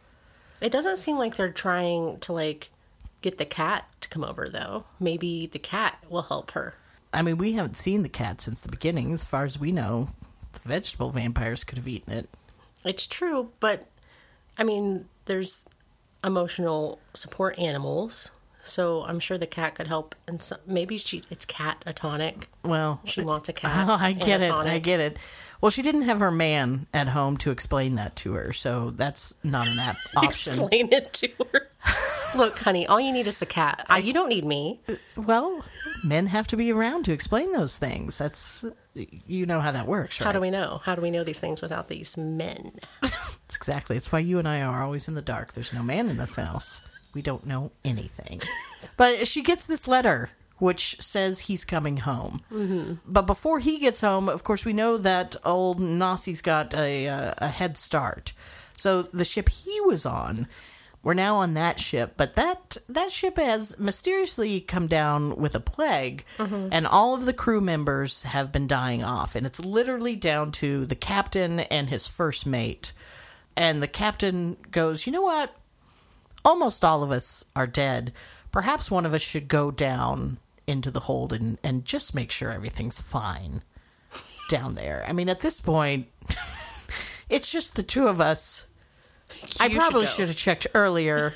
Speaker 3: It doesn't seem like they're trying to like get the cat to come over though. Maybe the cat will help her.
Speaker 5: I mean, we haven't seen the cat since the beginning. As far as we know, the vegetable vampires could have eaten it.
Speaker 3: It's true, but I mean, there's emotional support animals, so I'm sure the cat could help. And maybe she it's cat a tonic.
Speaker 5: Well,
Speaker 3: She wants a cat.
Speaker 5: Oh, I get it. I get it. Well, she didn't have her man at home to explain that to her, so that's not an app option.
Speaker 3: Explain it to her. Look, honey, all you need is the cat. I, you don't need me.
Speaker 5: Well, men have to be around to explain those things. That's you know how that works, right?
Speaker 3: How do we know? How do we know these things without these men?
Speaker 5: It's exactly. It's why you and I are always in the dark. There's no man in this house. We don't know anything. But she gets this letter which says he's coming home. Mm-hmm. But before he gets home, of course, we know that old Nossie's got a, uh, a head start. So the ship he was on, we're now on that ship. But that that ship has mysteriously come down with a plague, and all of the crew members have been dying off. And it's literally down to the captain and his first mate. And the captain goes, You know what? Almost all of us are dead. Perhaps one of us should go down into the hold and, and just make sure everything's fine down there. I mean, at this point, it's just the two of us. I
Speaker 3: You should
Speaker 5: probably
Speaker 3: go.
Speaker 5: should have checked earlier,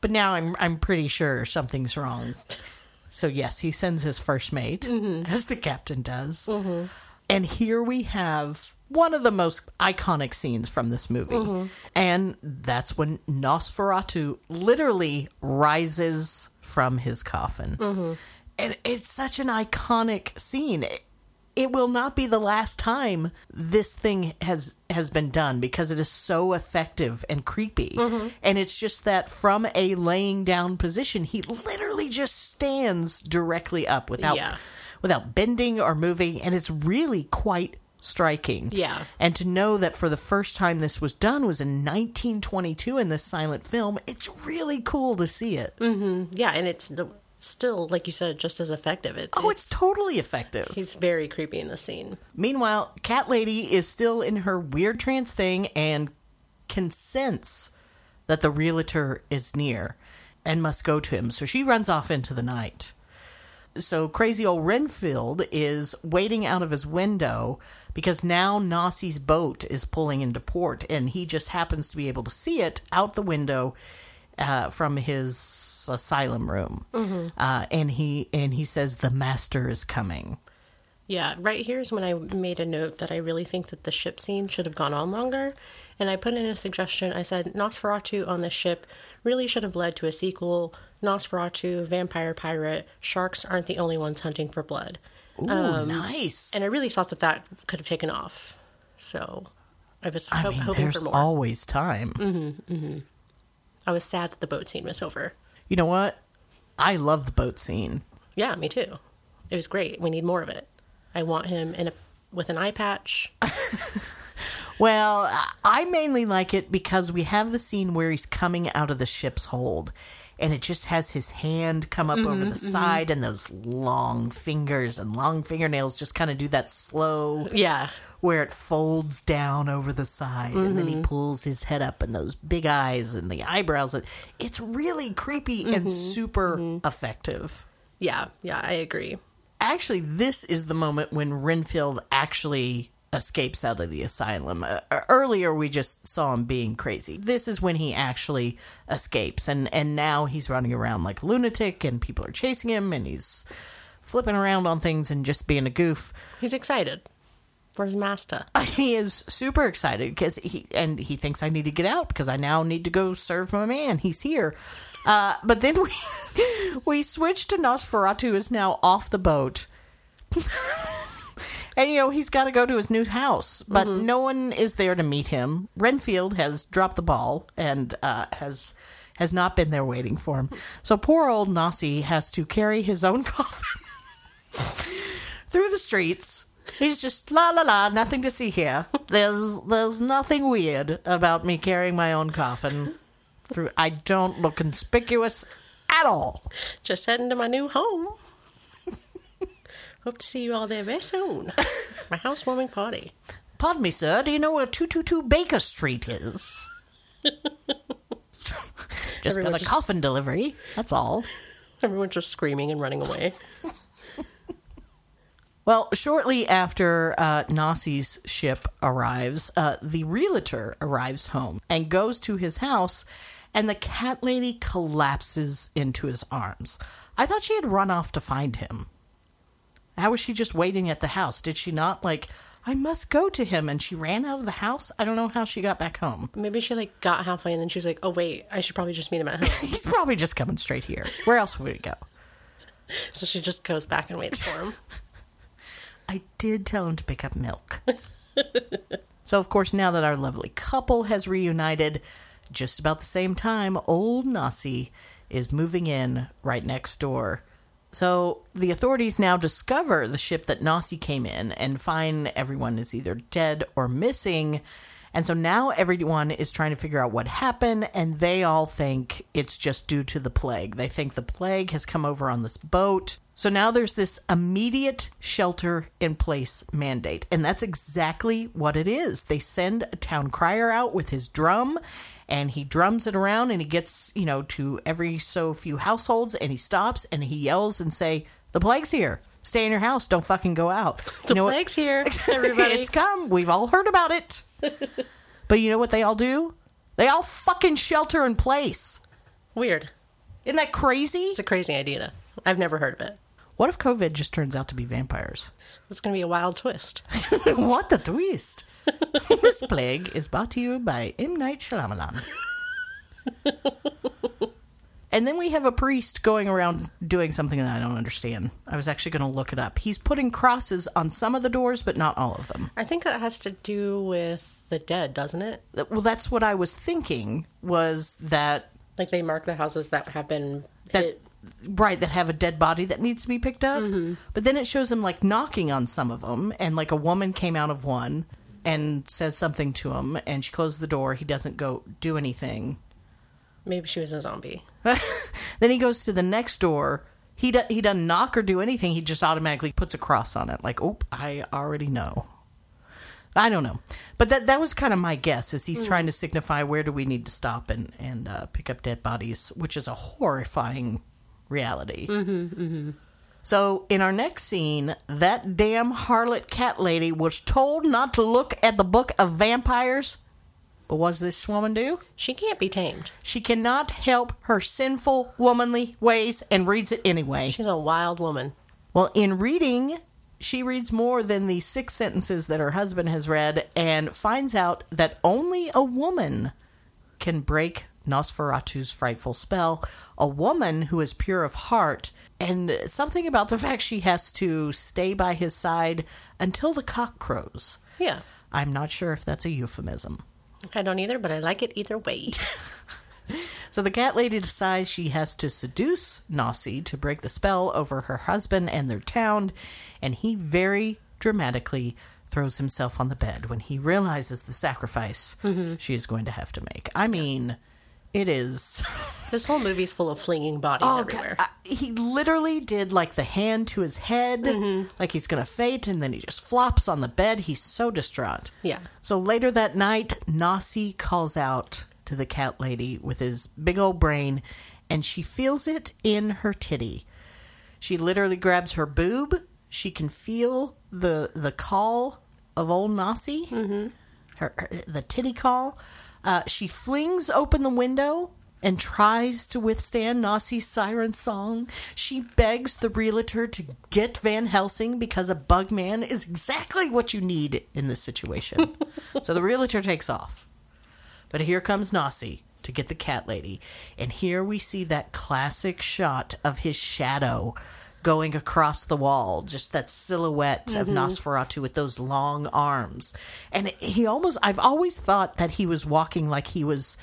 Speaker 5: but now I'm I'm pretty sure something's wrong. So yes, he sends his first mate, mm-hmm. as the captain does. Mm-hmm. And here we have one of the most iconic scenes from this movie. Mm-hmm. And that's when Nosferatu literally rises from his coffin. And it's such an iconic scene. It, it will not be the last time this thing has has been done because it is so effective and creepy. Mm-hmm. And it's just that from a laying down position, he literally just stands directly up without
Speaker 3: Yeah.
Speaker 5: without bending or moving, and it's really quite striking.
Speaker 3: Yeah.
Speaker 5: And to know that for the first time this was done was in 1922 in this silent film, it's really cool to see it. Mm-hmm.
Speaker 3: Yeah, and it's the- still, like you said, just as effective. It,
Speaker 5: Oh, it's totally effective.
Speaker 3: he's very creepy in the scene.
Speaker 5: Meanwhile, Cat Lady is still in her weird trance thing and can sense that the realtor is near and must go to him. So she runs off into the night. So crazy old Renfield is waiting out of his window because now Nossie's boat is pulling into port and he just happens to be able to see it out the window uh, from his asylum room. Uh, and he and he says the master is coming.
Speaker 3: Yeah, right here is when I made a note that I really think that the ship scene should have gone on longer. And I put in a suggestion. I said Nosferatu on the ship really should have led to a sequel. Nosferatu, Vampire Pirate, sharks aren't the only ones hunting for blood.
Speaker 5: Ooh, nice.
Speaker 3: And I really thought that that could have taken off. So I was
Speaker 5: I mean,
Speaker 3: hoping
Speaker 5: there's
Speaker 3: for more.
Speaker 5: always time.
Speaker 3: I was sad that the boat scene was over.
Speaker 5: You know what? I love the boat scene.
Speaker 3: Yeah, me too. It was great. We need more of it. I want him in a with an eye patch.
Speaker 5: Well, I mainly like it because we have the scene where he's coming out of the ship's hold. And it just has his hand come up over the mm-hmm, mm-hmm. side, and those long fingers and long fingernails just kind of do that slow
Speaker 3: Yeah.
Speaker 5: Where it folds down over the side, and then he
Speaker 3: Mm-hmm.
Speaker 5: pulls his head up, and those big eyes and the eyebrows. It's really creepy
Speaker 3: Mm-hmm.
Speaker 5: and super effective.
Speaker 3: Yeah, yeah, I agree.
Speaker 5: Actually, this is the moment when Renfield actually escapes out of the asylum. Uh, earlier, we just saw him being crazy. This is when he actually escapes, and and now he's running around like a lunatic, and people are chasing him, and he's flipping around on things and just being a goof.
Speaker 3: He's excited for his master.
Speaker 5: He is super excited because he and he thinks I need to get out because I now need to go serve my man. He's here. Uh, but then we we switch to Nosferatu who is now off the boat. and you know he's got to go to his new house, but no one is there to meet him. Renfield has dropped the ball and uh, has has not been there waiting for him. So poor old Nossie has to carry his own coffin through the streets. He's just la la la, nothing to see here. There's there's nothing weird about me carrying my own coffin through. I don't look conspicuous at all.
Speaker 3: Just heading to my new home. Hope to see you all there very soon. My housewarming party.
Speaker 5: Pardon me, sir. Do you know where two two two Baker Street is? just
Speaker 3: Everyone
Speaker 5: got a
Speaker 3: just-
Speaker 5: coffin delivery. That's all.
Speaker 3: Everyone's just screaming and running away.
Speaker 5: Well, shortly after uh, Nossie's ship arrives, uh, the realtor arrives home and goes to his house, and the cat lady collapses into his arms. I thought she had run off to find him. How was she just waiting at the house? Did she not, like, I must go to him, and she ran out of the house? I don't know how she got back home.
Speaker 3: Maybe she like got halfway and then she was like, "Oh wait, I should probably just meet him at home."
Speaker 5: He's probably just coming straight here. Where else would he go?
Speaker 3: so she just goes back and waits for him.
Speaker 5: I did tell him to pick up milk. so, of course, now that our lovely couple has reunited, just about the same time, old Nossie is moving in right next door. So, the authorities now discover the ship that Nossie came in and find everyone is either dead or missing. And so now everyone is trying to figure out what happened, and they all think it's just due to the plague. They think the plague has come over on this boat. So now there's this immediate shelter in place mandate, and that's exactly what it is. They send a town crier out with his drum, and he drums it around, and he gets, you know, to every so few households, and he stops and he yells and say, "The plague's here. Stay in your house. Don't fucking go out."
Speaker 3: The
Speaker 5: You know what?
Speaker 3: plague's here, everybody.
Speaker 5: it's come. We've all heard about it. but you know what they all do? They all fucking shelter in place.
Speaker 3: Weird.
Speaker 5: Isn't that crazy?
Speaker 3: It's a crazy idea. I've never heard of it.
Speaker 5: What if COVID just turns out to be vampires?
Speaker 3: It's gonna be a wild twist.
Speaker 5: what the twist? this plague is brought to you by M. Night Shyamalan. and then we have a priest going around doing something that I don't understand. I was actually going to look it up. He's putting crosses on some of the doors, but not all of them.
Speaker 3: I think that has to do with the dead, doesn't it?
Speaker 5: Well, that's what I was thinking. Was that
Speaker 3: Like they mark the houses that have been
Speaker 5: that
Speaker 3: hit.
Speaker 5: Right that have a dead body that needs to be picked up. But then it shows him like knocking on some of them and like a woman came out of one and says something to him and she closed the door. He doesn't go do anything.
Speaker 3: Maybe she was a zombie.
Speaker 5: then he goes to the next door. He, do- he doesn't knock or do anything. He just automatically puts a cross on it. Like oh i already know. I don't know. But that that was kind of my guess is he's trying to signify where do we need to stop and and uh, pick up dead bodies which is a horrifying reality mm-hmm, mm-hmm. So, in our next scene, that damn harlot cat lady was told not to look at the book of vampires. But what does this woman do?
Speaker 3: She can't be tamed.
Speaker 5: She cannot help her sinful womanly ways and reads it anyway.
Speaker 3: She's a wild woman.
Speaker 5: Well, in reading, she reads more than the six sentences that her husband has read and finds out that only a woman can break Nosferatu's frightful spell. A woman who is pure of heart, and something about the fact she has to stay by his side until the cock crows.
Speaker 3: Yeah.
Speaker 5: I'm not sure if that's a euphemism.
Speaker 3: I don't either, but I like it either way.
Speaker 5: So the cat lady decides she has to seduce Nossie to break the spell over her husband and their town, and he very dramatically throws himself on the bed when he realizes the sacrifice mm-hmm. she is going to have to make. I mean, it is.
Speaker 3: this whole movie's full of flinging bodies
Speaker 5: Oh,
Speaker 3: everywhere.
Speaker 5: God. I- he literally did like the hand to his head, like he's gonna faint, and then he just flops on the bed. He's so distraught.
Speaker 3: Yeah.
Speaker 5: So later that night, Nossie calls out to the cat lady with his big old brain, and she feels it in her titty. She literally grabs her boob. She can feel the the call of old Nossie, mm-hmm. her, her the titty call. Uh, she flings open the window and tries to withstand Nossie's siren song. She begs the realtor to get Van Helsing because a bug man is exactly what you need in this situation. so the realtor takes off. But here comes Nossie to get the cat lady. And here we see that classic shot of his shadow going across the wall, just that silhouette of Nosferatu with those long arms. And he almost, I've always thought that he was walking like he was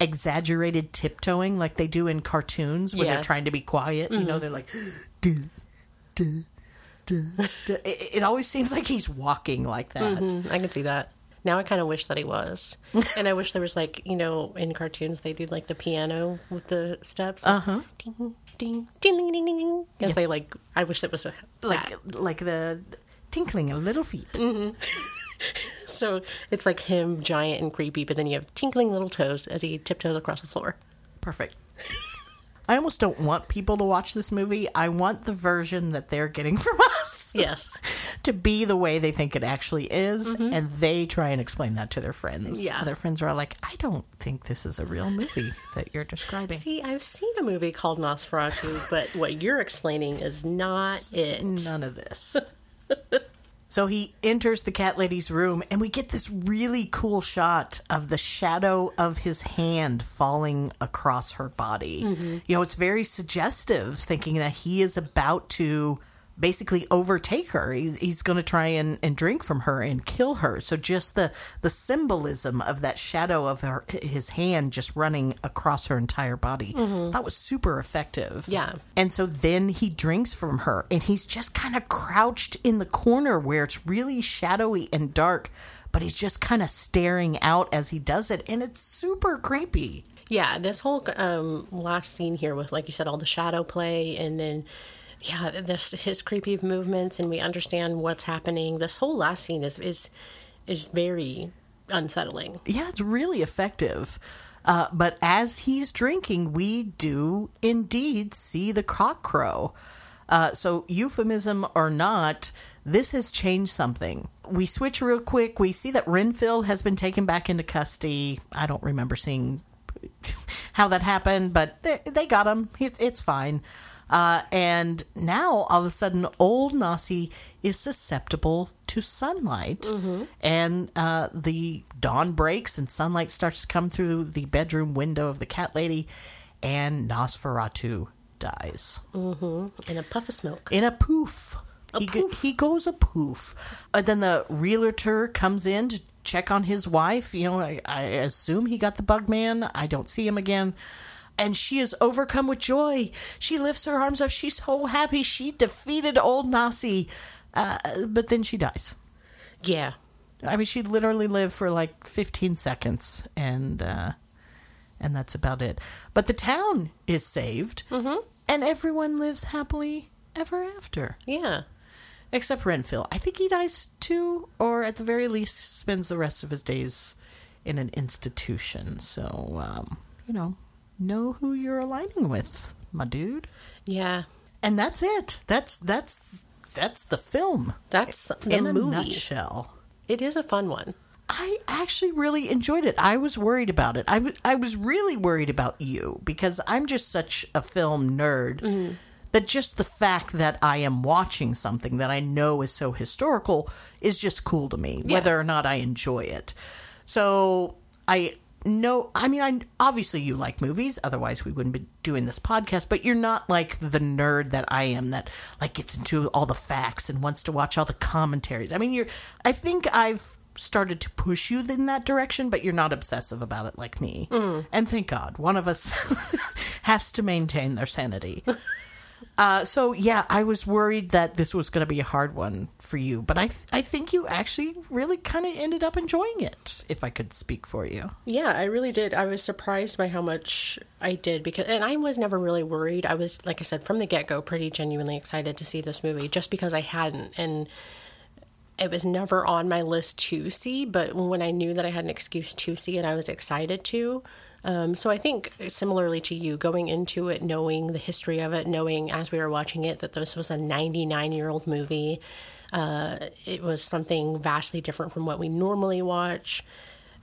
Speaker 5: exaggerated tiptoeing, like they do in cartoons when
Speaker 3: Yeah.
Speaker 5: they're trying to be quiet. You know, they're like, duh, duh, duh, duh. It, it always seems like he's walking like that.
Speaker 3: Mm, I can see that. Now I kind of wish that he was, and I wish there was like you know in cartoons they do like the piano with the steps. Uh huh. Ding ding ding ding ding ding. As they like, I wish it was a
Speaker 5: Like,
Speaker 3: that.
Speaker 5: like the tinkling of little feet. Mm-hmm.
Speaker 3: So it's like him, giant and creepy, but then you have tinkling little toes as he tiptoes across the floor.
Speaker 5: Perfect. I almost don't want people to watch this movie. I want the version that they're getting from us
Speaker 3: Yes.
Speaker 5: to be the way they think it actually is, mm-hmm. and they try and explain that to their friends.
Speaker 3: Yeah.
Speaker 5: And their friends are all like, "I don't think this is a real movie that you're describing."
Speaker 3: See, I've seen a movie called Nosferatu, but what you're explaining is not it.
Speaker 5: None of this. so he enters the cat lady's room, and we get this really cool shot of the shadow of his hand falling across her body. Mm-hmm. You know, it's very suggestive, thinking that he is about to basically overtake her. He's, he's going to try and, and drink from her and kill her. So just the the symbolism of that shadow of her, his hand just running across her entire body, that was super effective.
Speaker 3: Yeah.
Speaker 5: And so then he drinks from her, and he's just kind of crouched in the corner where it's really shadowy and dark, but he's just kind of staring out as he does it, and it's super creepy.
Speaker 3: Yeah, this whole um, last scene here with, like you said, all the shadow play, and then yeah, this his creepy movements, and we understand what's happening. This whole last scene is is is very unsettling.
Speaker 5: Yeah, it's really effective. Uh, but as he's drinking, we do indeed see the cock crow. Uh, so, euphemism or not, this has changed something. We switch real quick. We see that Renfield has been taken back into custody. I don't remember seeing how that happened, but they, they got him. It's, it's fine. Uh, and now, all of a sudden, old Nossie is susceptible to sunlight. And uh, the dawn breaks, and sunlight starts to come through the bedroom window of the cat lady, and Nosferatu dies
Speaker 3: In a puff of smoke.
Speaker 5: in a poof.
Speaker 3: A
Speaker 5: he, go-
Speaker 3: poof.
Speaker 5: he goes a poof. Uh, then the realtor comes in to check on his wife. You know, I, I assume he got the bug man. I don't see him again. And she is overcome with joy. She lifts her arms up. She's so happy. She defeated old Nossie. Uh, but then she dies.
Speaker 3: Yeah,
Speaker 5: I mean, she literally lived for like 15 seconds, and uh, and that's about it. But the town is saved, and everyone lives happily ever after,
Speaker 3: yeah.
Speaker 5: except Renfield. I think he dies too, or at the very least, spends the rest of his days in an institution. So, um, you know, know who you're aligning with, my dude.
Speaker 3: Yeah,
Speaker 5: And that's it. That's that's that's the film
Speaker 3: that's the
Speaker 5: in a nutshell.
Speaker 3: It is a fun one.
Speaker 5: I actually really enjoyed it. I was worried about it. I I was really worried about you because I'm just such a film nerd mm-hmm. that just the fact that I am watching something that I know is so historical is just cool to me, whether or not I enjoy it. So I know, I mean, I obviously you like movies, otherwise we wouldn't be doing this podcast. But you're not like the nerd that I am that like gets into all the facts and wants to watch all the commentaries. I mean, you're. I think I've started to push you in that direction, but you're not obsessive about it like me. Mm. And thank God, one of us has to maintain their sanity. Uh, so yeah, I was worried that this was going to be a hard one for you, but I th- I think you actually really kind of ended up enjoying it. If I could speak for you,
Speaker 3: Yeah, I really did. I was surprised by how much I did because, and I was never really worried. I was, like I said, from the get go, pretty genuinely excited to see this movie just because I hadn't. And it was never on my list to see, but when I knew that I had an excuse to see it, I was excited to. Um, so I think similarly to you, going into it, knowing the history of it, knowing as we were watching it that this was a 99 year old movie, uh, it was something vastly different from what we normally watch.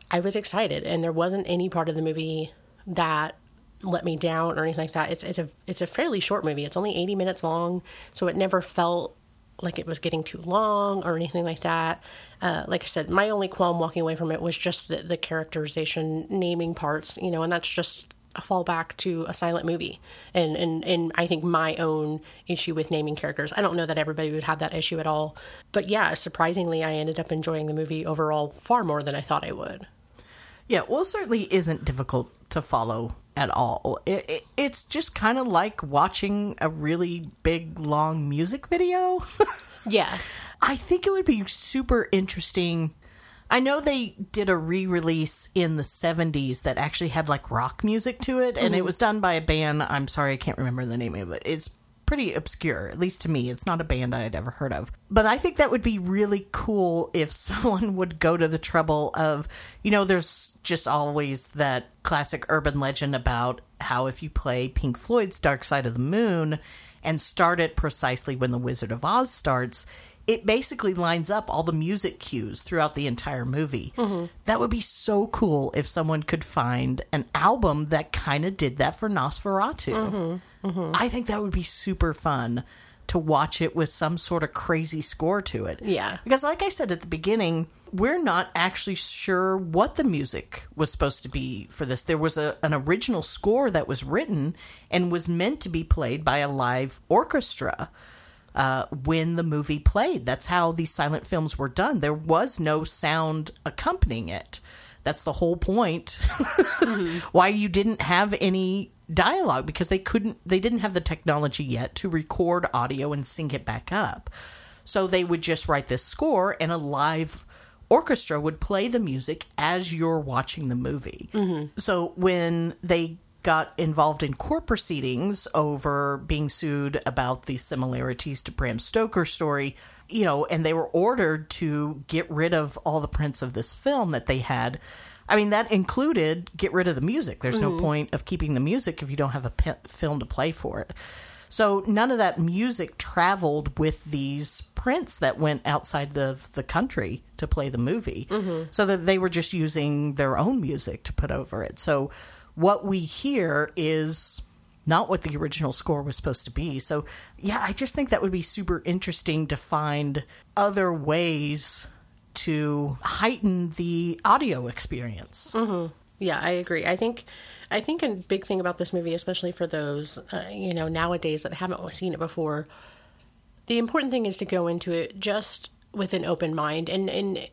Speaker 3: I was excited, and there wasn't any part of the movie that let me down or anything like that. It's it's a it's a fairly short movie. It's only 80 minutes long, so it never felt like it was getting too long or anything like that. Uh, like I said, my only qualm walking away from it was just the, the characterization, naming parts, you know, and that's just a fallback to a silent movie. And, and, and I think my own issue with naming characters. I don't know that everybody would have that issue at all. But yeah, surprisingly, I ended up enjoying the movie overall far more than I thought I would.
Speaker 5: Yeah, well, certainly isn't difficult to follow at all. It, it, it's just kind of like watching a really big, long music video.
Speaker 3: yeah.
Speaker 5: I think it would be super interesting. I know they did a re release in the 70s that actually had like rock music to it, and mm-hmm. it was done by a band. I'm sorry, I can't remember the name of it. It's pretty obscure, at least to me. It's not a band I had ever heard of. But I think that would be really cool if someone would go to the trouble of, you know, there's just always that classic urban legend about how if you play Pink Floyd's Dark Side of the Moon and start it precisely when The Wizard of Oz starts, it basically lines up all the music cues throughout the entire movie. Mm-hmm. That would be so cool if someone could find an album that kind of did that for Nosferatu. Mm-hmm. Mm-hmm. I think that would be super fun to watch it with some sort of crazy score to it.
Speaker 3: Yeah.
Speaker 5: Because, like I said at the beginning, we're not actually sure what the music was supposed to be for this. There was a, an original score that was written and was meant to be played by a live orchestra uh, when the movie played. That's how these silent films were done. There was no sound accompanying it. That's the whole point. mm-hmm. Why you didn't have any dialogue because they couldn't they didn't have the technology yet to record audio and sync it back up. So they would just write this score and a live orchestra would play the music as you're watching the movie. Mm-hmm. So when they got involved in court proceedings over being sued about the similarities to Bram Stoker's story, you know, and they were ordered to get rid of all the prints of this film that they had I mean, that included get rid of the music. There's mm-hmm. no point of keeping the music if you don't have a film to play for it. So none of that music traveled with these prints that went outside the the country to play the movie. Mm-hmm. So that they were just using their own music to put over it. So what we hear is not what the original score was supposed to be. So yeah, I just think that would be super interesting to find other ways to heighten the audio experience.
Speaker 3: Mm-hmm. Yeah, I agree. I think I think a big thing about this movie, especially for those uh, you know nowadays that haven't seen it before, the important thing is to go into it just with an open mind and and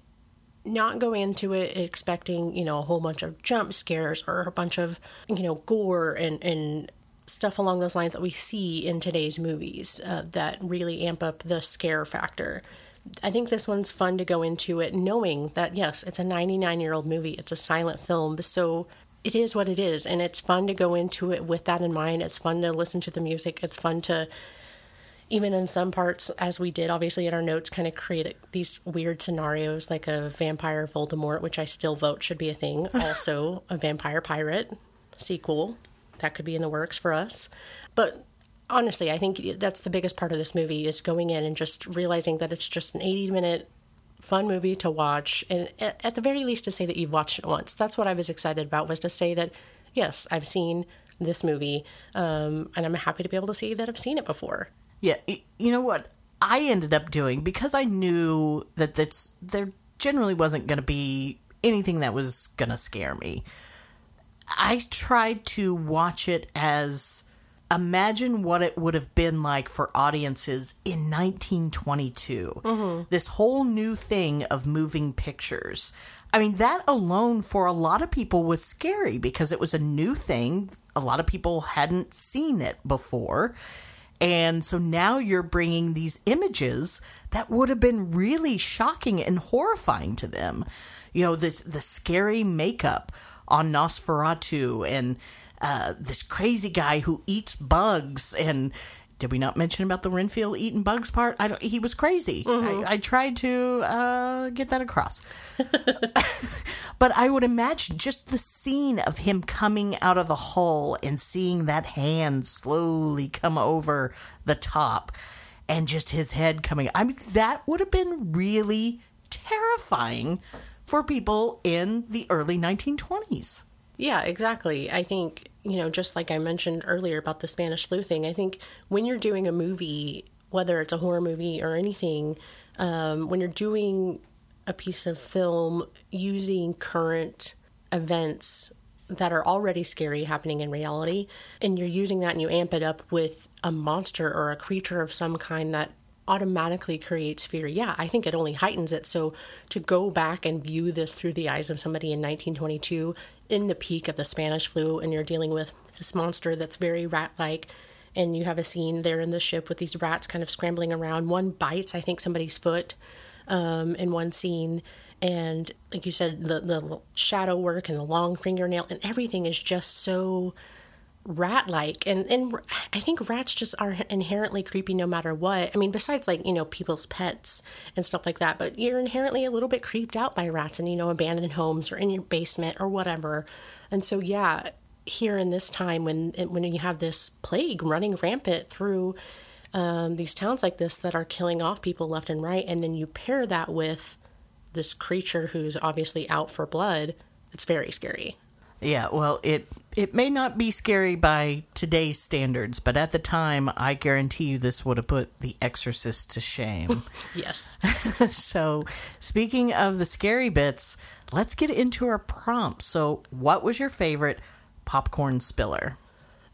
Speaker 3: not go into it expecting you know a whole bunch of jump scares or a bunch of you know gore and and stuff along those lines that we see in today's movies uh, that really amp up the scare factor. I think this one's fun to go into it knowing that, yes, it's a 99 year old movie, it's a silent film, so it is what it is. And it's fun to go into it with that in mind. It's fun to listen to the music. It's fun to, even in some parts, as we did obviously in our notes, kind of create these weird scenarios like a vampire Voldemort, which I still vote should be a thing. Also, a vampire pirate sequel that could be in the works for us. But honestly, I think that's the biggest part of this movie is going in and just realizing that it's just an 80 minute fun movie to watch and at the very least to say that you've watched it once. That's what I was excited about was to say that yes, I've seen this movie um, and I'm happy to be able to see that I've seen it before.
Speaker 5: Yeah, you know what I ended up doing because I knew that that's there generally wasn't going to be anything that was going to scare me. I tried to watch it as imagine what it would have been like for audiences in 1922. Mm-hmm. This whole new thing of moving pictures. I mean, that alone for a lot of people was scary because it was a new thing. A lot of people hadn't seen it before. And so now you're bringing these images that would have been really shocking and horrifying to them. You know, this the scary makeup on Nosferatu and uh, this crazy guy who eats bugs and did we not mention about the Renfield eating bugs part? I don't. He was crazy. I, I tried to uh, get that across, but I would imagine just the scene of him coming out of the hole and seeing that hand slowly come over the top, and just his head coming. I mean, that would have been really terrifying for people in the early 1920s.
Speaker 3: Yeah, exactly. I think, you know, just like I mentioned earlier about the Spanish flu thing, I think when you're doing a movie, whether it's a horror movie or anything, um, when you're doing a piece of film using current events that are already scary happening in reality, and you're using that and you amp it up with a monster or a creature of some kind that automatically creates fear. Yeah, I think it only heightens it. So to go back and view this through the eyes of somebody in 1922 in the peak of the Spanish flu, and you're dealing with this monster that's very rat like, and you have a scene there in the ship with these rats kind of scrambling around. One bites, I think, somebody's foot um, in one scene. And like you said, the, the shadow work and the long fingernail and everything is just so rat like and and i think rats just are inherently creepy no matter what. I mean besides like you know people's pets and stuff like that but you're inherently a little bit creeped out by rats in you know abandoned homes or in your basement or whatever. And so yeah here in this time when when you have this plague running rampant through um, these towns like this that are killing off people left and right and then you pair that with this creature who's obviously out for blood it's very scary
Speaker 5: yeah, well, it it may not be scary by today's standards, but at the time, I guarantee you this would have put The Exorcist to shame.
Speaker 3: yes.
Speaker 5: so, speaking of the scary bits, let's get into our prompts. So, what was your favorite popcorn spiller?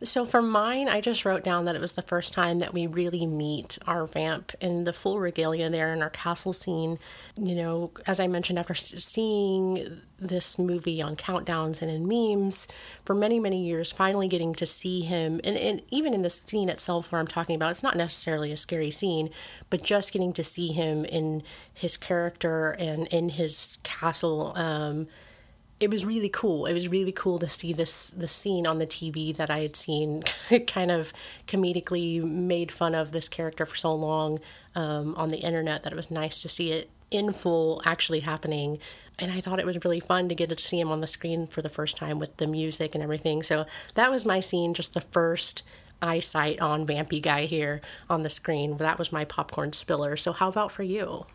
Speaker 3: So for mine, I just wrote down that it was the first time that we really meet our vamp in the full regalia there in our castle scene. You know, as I mentioned, after seeing this movie on countdowns and in memes for many, many years, finally getting to see him, and, and even in the scene itself where I'm talking about, it's not necessarily a scary scene, but just getting to see him in his character and in his castle. Um, it was really cool. It was really cool to see this the scene on the TV that I had seen kind of comedically made fun of this character for so long um, on the internet that it was nice to see it in full actually happening. And I thought it was really fun to get to see him on the screen for the first time with the music and everything. So that was my scene, just the first eyesight on Vampy Guy here on the screen. That was my popcorn spiller. So how about for you?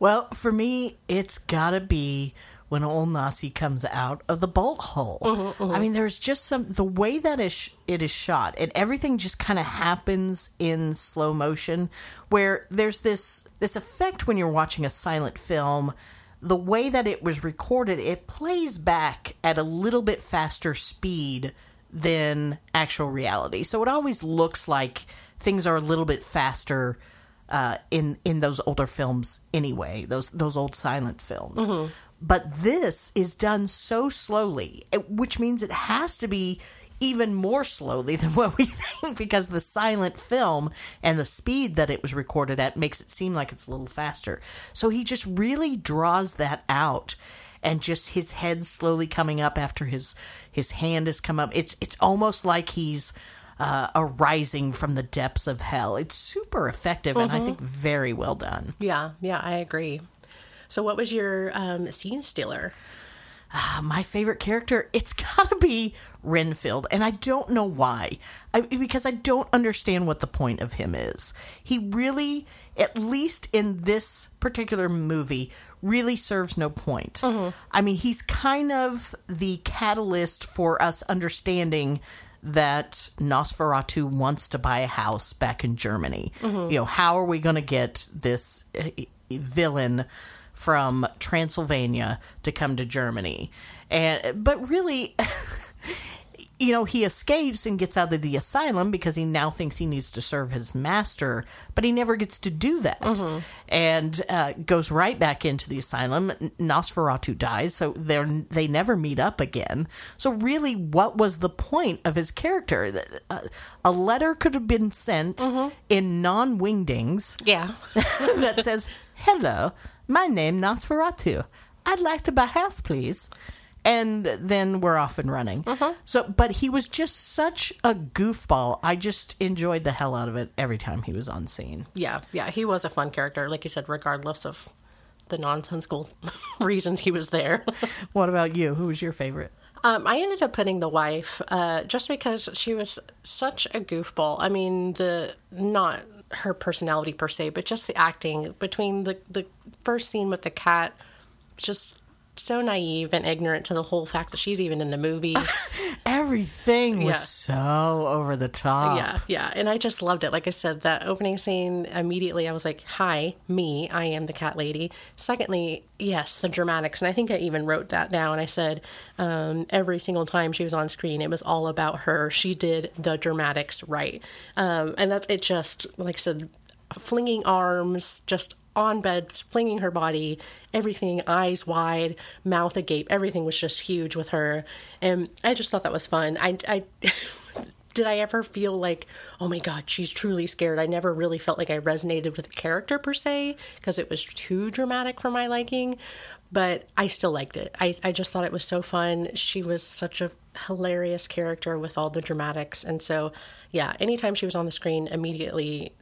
Speaker 5: Well, for me, it's gotta be when old Nossie comes out of the bolt hole. Mm-hmm, mm-hmm. I mean, there's just some the way that is it is shot, and everything just kind of happens in slow motion, where there's this this effect when you're watching a silent film. The way that it was recorded, it plays back at a little bit faster speed than actual reality. So it always looks like things are a little bit faster uh, in in those older films anyway. Those those old silent films. Mm-hmm. But this is done so slowly, which means it has to be even more slowly than what we think because the silent film and the speed that it was recorded at makes it seem like it's a little faster. So he just really draws that out and just his head slowly coming up after his his hand has come up. It's it's almost like he's uh, arising from the depths of hell. It's super effective mm-hmm. and I mm-hmm. think very well done.
Speaker 3: Yeah, yeah, I agree. So, what was your um, scene stealer?
Speaker 5: Uh, my favorite character, it's gotta be Renfield, and I don't know why. I, because I don't understand what the point of him is. He really, at least in this particular movie, really serves no point. Mm-hmm. I mean, he's kind of the catalyst for us understanding that Nosferatu wants to buy a house back in Germany. Mm-hmm. You know, how are we going to get this uh, villain? From Transylvania to come to Germany. And but really you know, he escapes and gets out of the asylum because he now thinks he needs to serve his master, but he never gets to do that. Mm-hmm. And uh, goes right back into the asylum. Nosferatu dies, so they they never meet up again. So, really, what was the point of his character? Uh, a letter could have been sent mm-hmm. in non wingdings.
Speaker 3: Yeah.
Speaker 5: that says, Hello, my name Nosferatu. I'd like to buy a house, please. and then we're off and running. So, but he was just such a goofball. I just enjoyed the hell out of it every time he was on scene.
Speaker 3: Yeah, yeah, he was a fun character, like you said, regardless of the nonsensical reasons he was there.
Speaker 5: What about you? Who was your favorite?
Speaker 3: Um, I ended up putting the wife uh, just because she was such a goofball. I mean, the not her personality per se, but just the acting between the the first scene with the cat, just so naive and ignorant to the whole fact that she's even in the movie.
Speaker 5: Everything was so over the top.
Speaker 3: Yeah, yeah. And I just loved it. Like I said, that opening scene, immediately I was like, hi, me, I am the cat lady. Secondly, yes, the dramatics. And I think I even wrote that down. I said, um, every single time she was on screen, it was all about her. She did the dramatics right. Um, and that's it, just, like I said, flinging arms, just on bed, flinging her body, everything, eyes wide, mouth agape, everything was just huge with her. And I just thought that was fun. I, I did I ever feel like, oh my God, she's truly scared? I never really felt like I resonated with the character per se because it was too dramatic for my liking, but I still liked it. I, I just thought it was so fun. She was such a hilarious character with all the dramatics. And so, yeah, anytime she was on the screen, immediately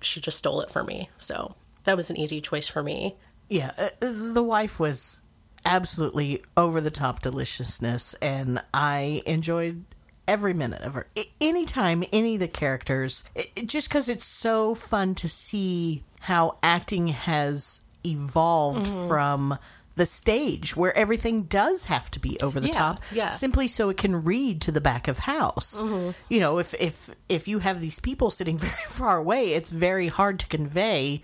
Speaker 3: she just stole it for me. So that was an easy choice for me.
Speaker 5: Yeah, uh, the wife was absolutely over the top deliciousness, and I enjoyed every minute of her. I- Anytime any of the characters, it, it- just because it's so fun to see how acting has evolved
Speaker 3: Mm-hmm.
Speaker 5: from the stage where everything does have to be over the
Speaker 3: Yeah,
Speaker 5: top
Speaker 3: yeah. Mm-hmm.
Speaker 5: simply so it can read to the back of house you know if if if you have these people sitting very far away it's very hard to convey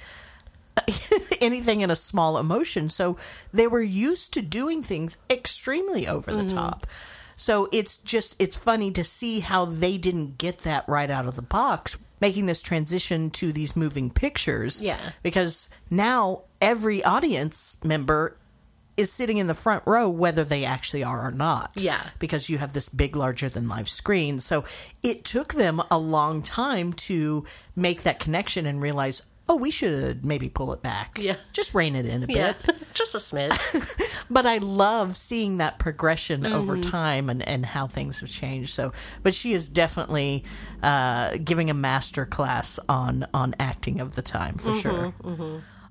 Speaker 5: anything in a small emotion. So they were used to doing things extremely over the
Speaker 3: Mm-hmm.
Speaker 5: top. So it's just it's funny to see how they didn't get that right out of the box making this transition to these moving pictures.
Speaker 3: Yeah.
Speaker 5: Because now every audience member is sitting in the front row whether they actually are or not.
Speaker 3: Yeah.
Speaker 5: Because you have this big larger than life screen. So it took them a long time to make that connection and realize, oh, we should maybe pull it back.
Speaker 3: Yeah.
Speaker 5: Just rein it in a
Speaker 3: Yeah,
Speaker 5: bit.
Speaker 3: just a smidge.
Speaker 5: But I love seeing that progression over
Speaker 3: Mm-hmm.
Speaker 5: time and, and how things have changed. So, but she is definitely uh, giving a master class on on acting of the time for sure.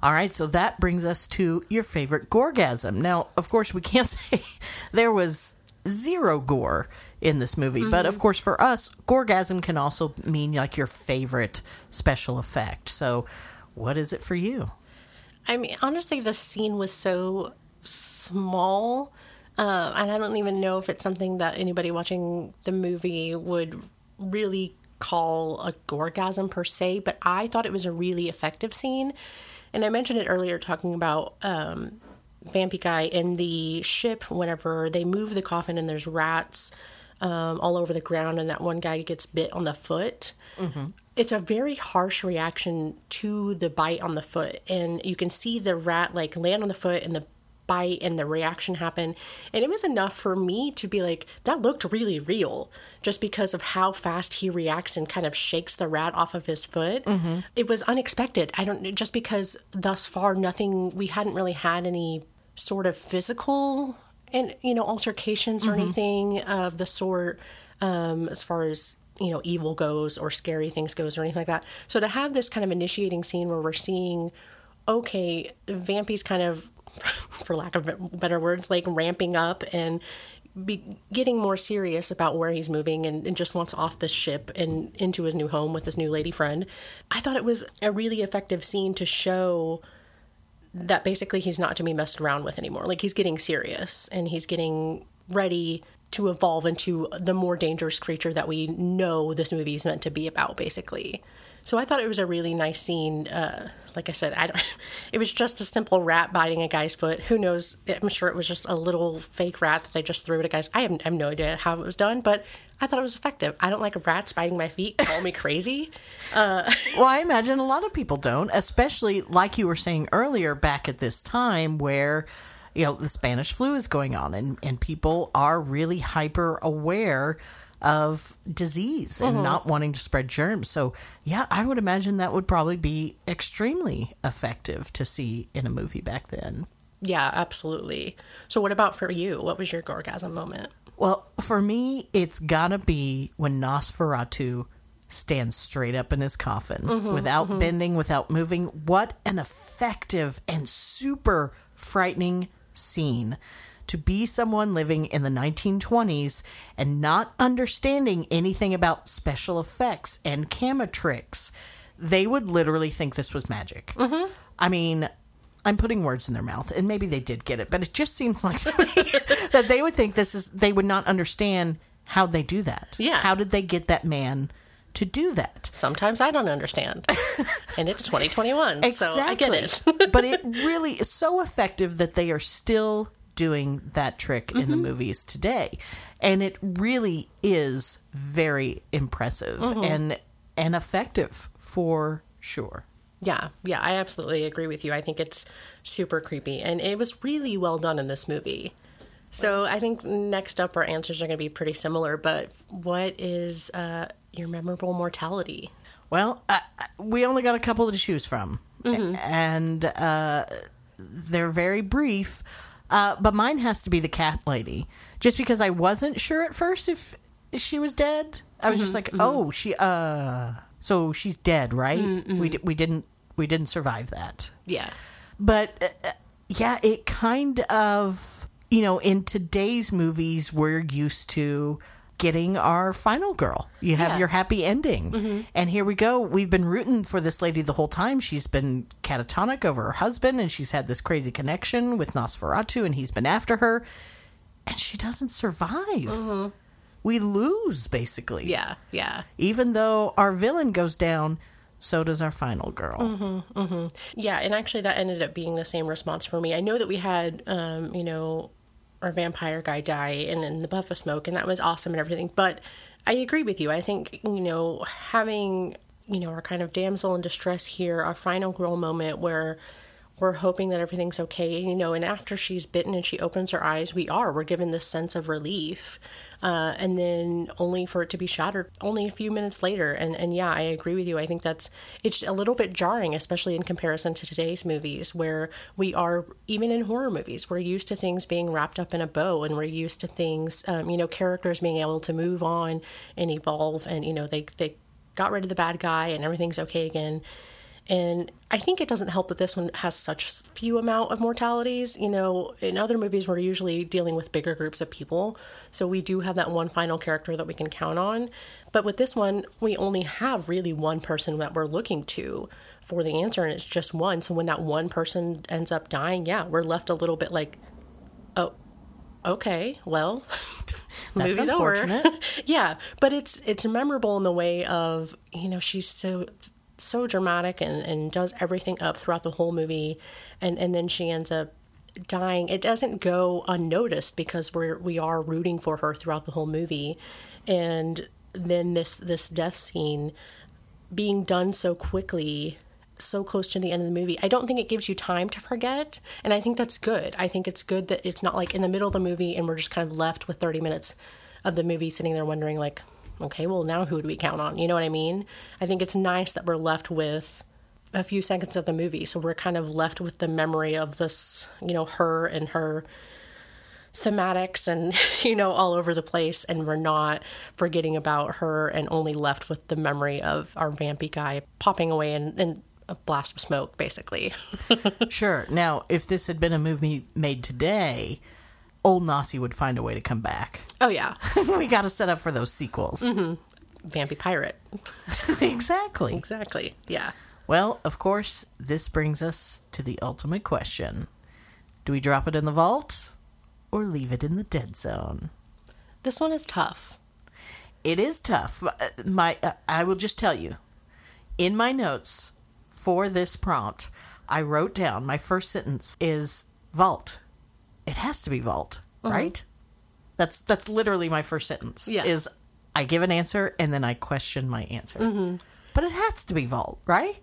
Speaker 5: All right, so that brings us to your favorite gorgasm. Now, of course, we can't say there was zero gore in this movie, but of course, for us, gorgasm can also mean like your favorite special effect. So, what is it for you?
Speaker 3: I mean, honestly, the scene was so small, uh, and I don't even know if it's something that anybody watching the movie would really call a gorgasm per se. But I thought it was a really effective scene, and I mentioned it earlier, talking about um, Vampy guy in the ship. Whenever they move the coffin and there's rats. Um, all over the ground, and that one guy gets bit on the foot. It's a very harsh reaction to the bite on the foot, and you can see the rat like land on the foot and the bite and the reaction happen. And it was enough for me to be like, that looked really real, just because of how fast he reacts and kind of shakes the rat off of his foot. It was unexpected. I don't know, just because thus far nothing we hadn't really had any sort of physical and you know altercations or anything of the sort um, as far as you know evil goes or scary things goes or anything like that. So to have this kind of initiating scene where we're seeing okay vampy's kind of for lack of better words like ramping up and be getting more serious about where he's moving and, and just wants off this ship and into his new home with his new lady friend. I thought it was a really effective scene to show that basically he's not to be messed around with anymore. Like he's getting serious and he's getting ready to evolve into the more dangerous creature that we know this movie is meant to be about, basically. So I thought it was a really nice scene. Uh, like I said, I don't, it was just a simple rat biting a guy's foot. Who knows? I'm sure it was just a little fake rat that they just threw at a guy's. I have, I have no idea how it was done, but I thought it was effective. I don't like rats biting my feet. Call me crazy.
Speaker 5: Well, I imagine a lot of people don't, especially like you were saying earlier, back at this time where, you know, the Spanish flu is going on and, and people are really hyper aware of disease and mm-hmm. not wanting to spread germs. So, yeah, I would imagine that would probably be extremely effective to see in a movie back then.
Speaker 3: Yeah, absolutely. So, what about for you? What was your orgasm moment?
Speaker 5: Well, for me, it's gotta be when Nosferatu stands straight up in his coffin mm-hmm, without mm-hmm. bending, without moving. What an effective and super frightening scene. To be someone living in the 1920s and not understanding anything about special effects and camera tricks, they would literally think this was magic. Mm-hmm. I mean, I'm putting words in their mouth, and maybe they did get it, but it just seems like to me that they would think this is, they would not understand how they do that.
Speaker 3: Yeah.
Speaker 5: How did they get that man to do that?
Speaker 3: Sometimes I don't understand. and it's 2021, so I get it.
Speaker 5: but it really is so effective that they are still doing that trick in
Speaker 3: Mm-hmm.
Speaker 5: the movies today. And it really is very impressive
Speaker 3: Mm-hmm.
Speaker 5: and and effective for sure.
Speaker 3: Yeah, yeah, I absolutely agree with you. I think it's super creepy, and it was really well done in this movie. So I think next up, our answers are going to be pretty similar. But what is uh, your memorable mortality?
Speaker 5: Well, uh, we only got a couple to choose from,
Speaker 3: Mm-hmm.
Speaker 5: and uh, they're very brief. Uh, but mine has to be the cat lady, just because I wasn't sure at first if she was dead. I was
Speaker 3: Mm-hmm,
Speaker 5: just like, oh, she, uh, so she's dead, right?
Speaker 3: Mm-hmm,
Speaker 5: We di- we didn't we didn't survive that,
Speaker 3: Yeah,
Speaker 5: but uh, uh, yeah, it kind of you know in today's movies we're used to getting our final girl. You have
Speaker 3: Yeah.
Speaker 5: your happy ending. Mm-hmm. And here we go. We've been rooting for this lady the whole time. She's been catatonic over her husband and she's had this crazy connection with Nosferatu and he's been after her and she doesn't survive. Mm-hmm. We lose basically.
Speaker 3: yeah, yeah,
Speaker 5: Even though our villain goes down, so does our final girl.
Speaker 3: yeah. And actually, that ended up being the same response for me. I know that we had, um, you know, our vampire guy die in, in the buff of smoke, and that was awesome and everything. But I agree with you. I think you know having you know our kind of damsel in distress here, our final girl moment where we're hoping that everything's okay, you know, and after she's bitten and she opens her eyes, we are we're given this sense of relief, uh, and then only for it to be shattered only a few minutes later. And and yeah, I agree with you. I think that's it's a little bit jarring, especially in comparison to today's movies, where we are even in horror movies, we're used to things being wrapped up in a bow, and we're used to things, um, you know, characters being able to move on and evolve, and you know, they they got rid of the bad guy and everything's okay again. And I think it doesn't help that this one has such few amount of mortalities. You know, in other movies, we're usually dealing with bigger groups of people. So we do have that one final character that we can count on. But with this one, we only have really one person that we're looking to for the answer, and it's just one. So when that one person ends up dying, yeah, we're left a little bit like, oh, okay, well,
Speaker 5: That's
Speaker 3: movie's over. yeah, but it's it's memorable in the way of you know she's so so dramatic and and does everything up throughout the whole movie, and and then she ends up dying. It doesn't go unnoticed because we're we are rooting for her throughout the whole movie, and then this this death scene being done so quickly so close to the end of the movie i don't think it gives you time to forget. And i think that's good. I think it's good that it's not like in the middle of the movie and we're just kind of left with 30 minutes of the movie sitting there wondering like okay well now who do we count on? You know what i mean? I think it's nice that we're left with a few seconds of the movie. So we're kind of left with the memory of this you know her and her thematics and you know all over the place. And we're not forgetting about her and only left with the memory of our vampy guy popping away in, in a blast of smoke basically.
Speaker 5: Sure. Now, if this had been a movie made today, old Nossie would find a way to come back.
Speaker 3: oh yeah
Speaker 5: we got to set up for those sequels.
Speaker 3: vampy pirate
Speaker 5: exactly.
Speaker 3: exactly yeah
Speaker 5: Well, of course, this brings us to the ultimate question Do we drop it in the vault or leave it in the dead zone?
Speaker 3: this one is tough
Speaker 5: It is tough. Uh, My, uh, I will just tell you, in my notes for this prompt, I wrote down my first sentence is vault. It has to be vault, uh-huh. right? That's that's literally my first sentence. Is I give an answer and then I question my answer. Mm-hmm. But it has to be vault, right?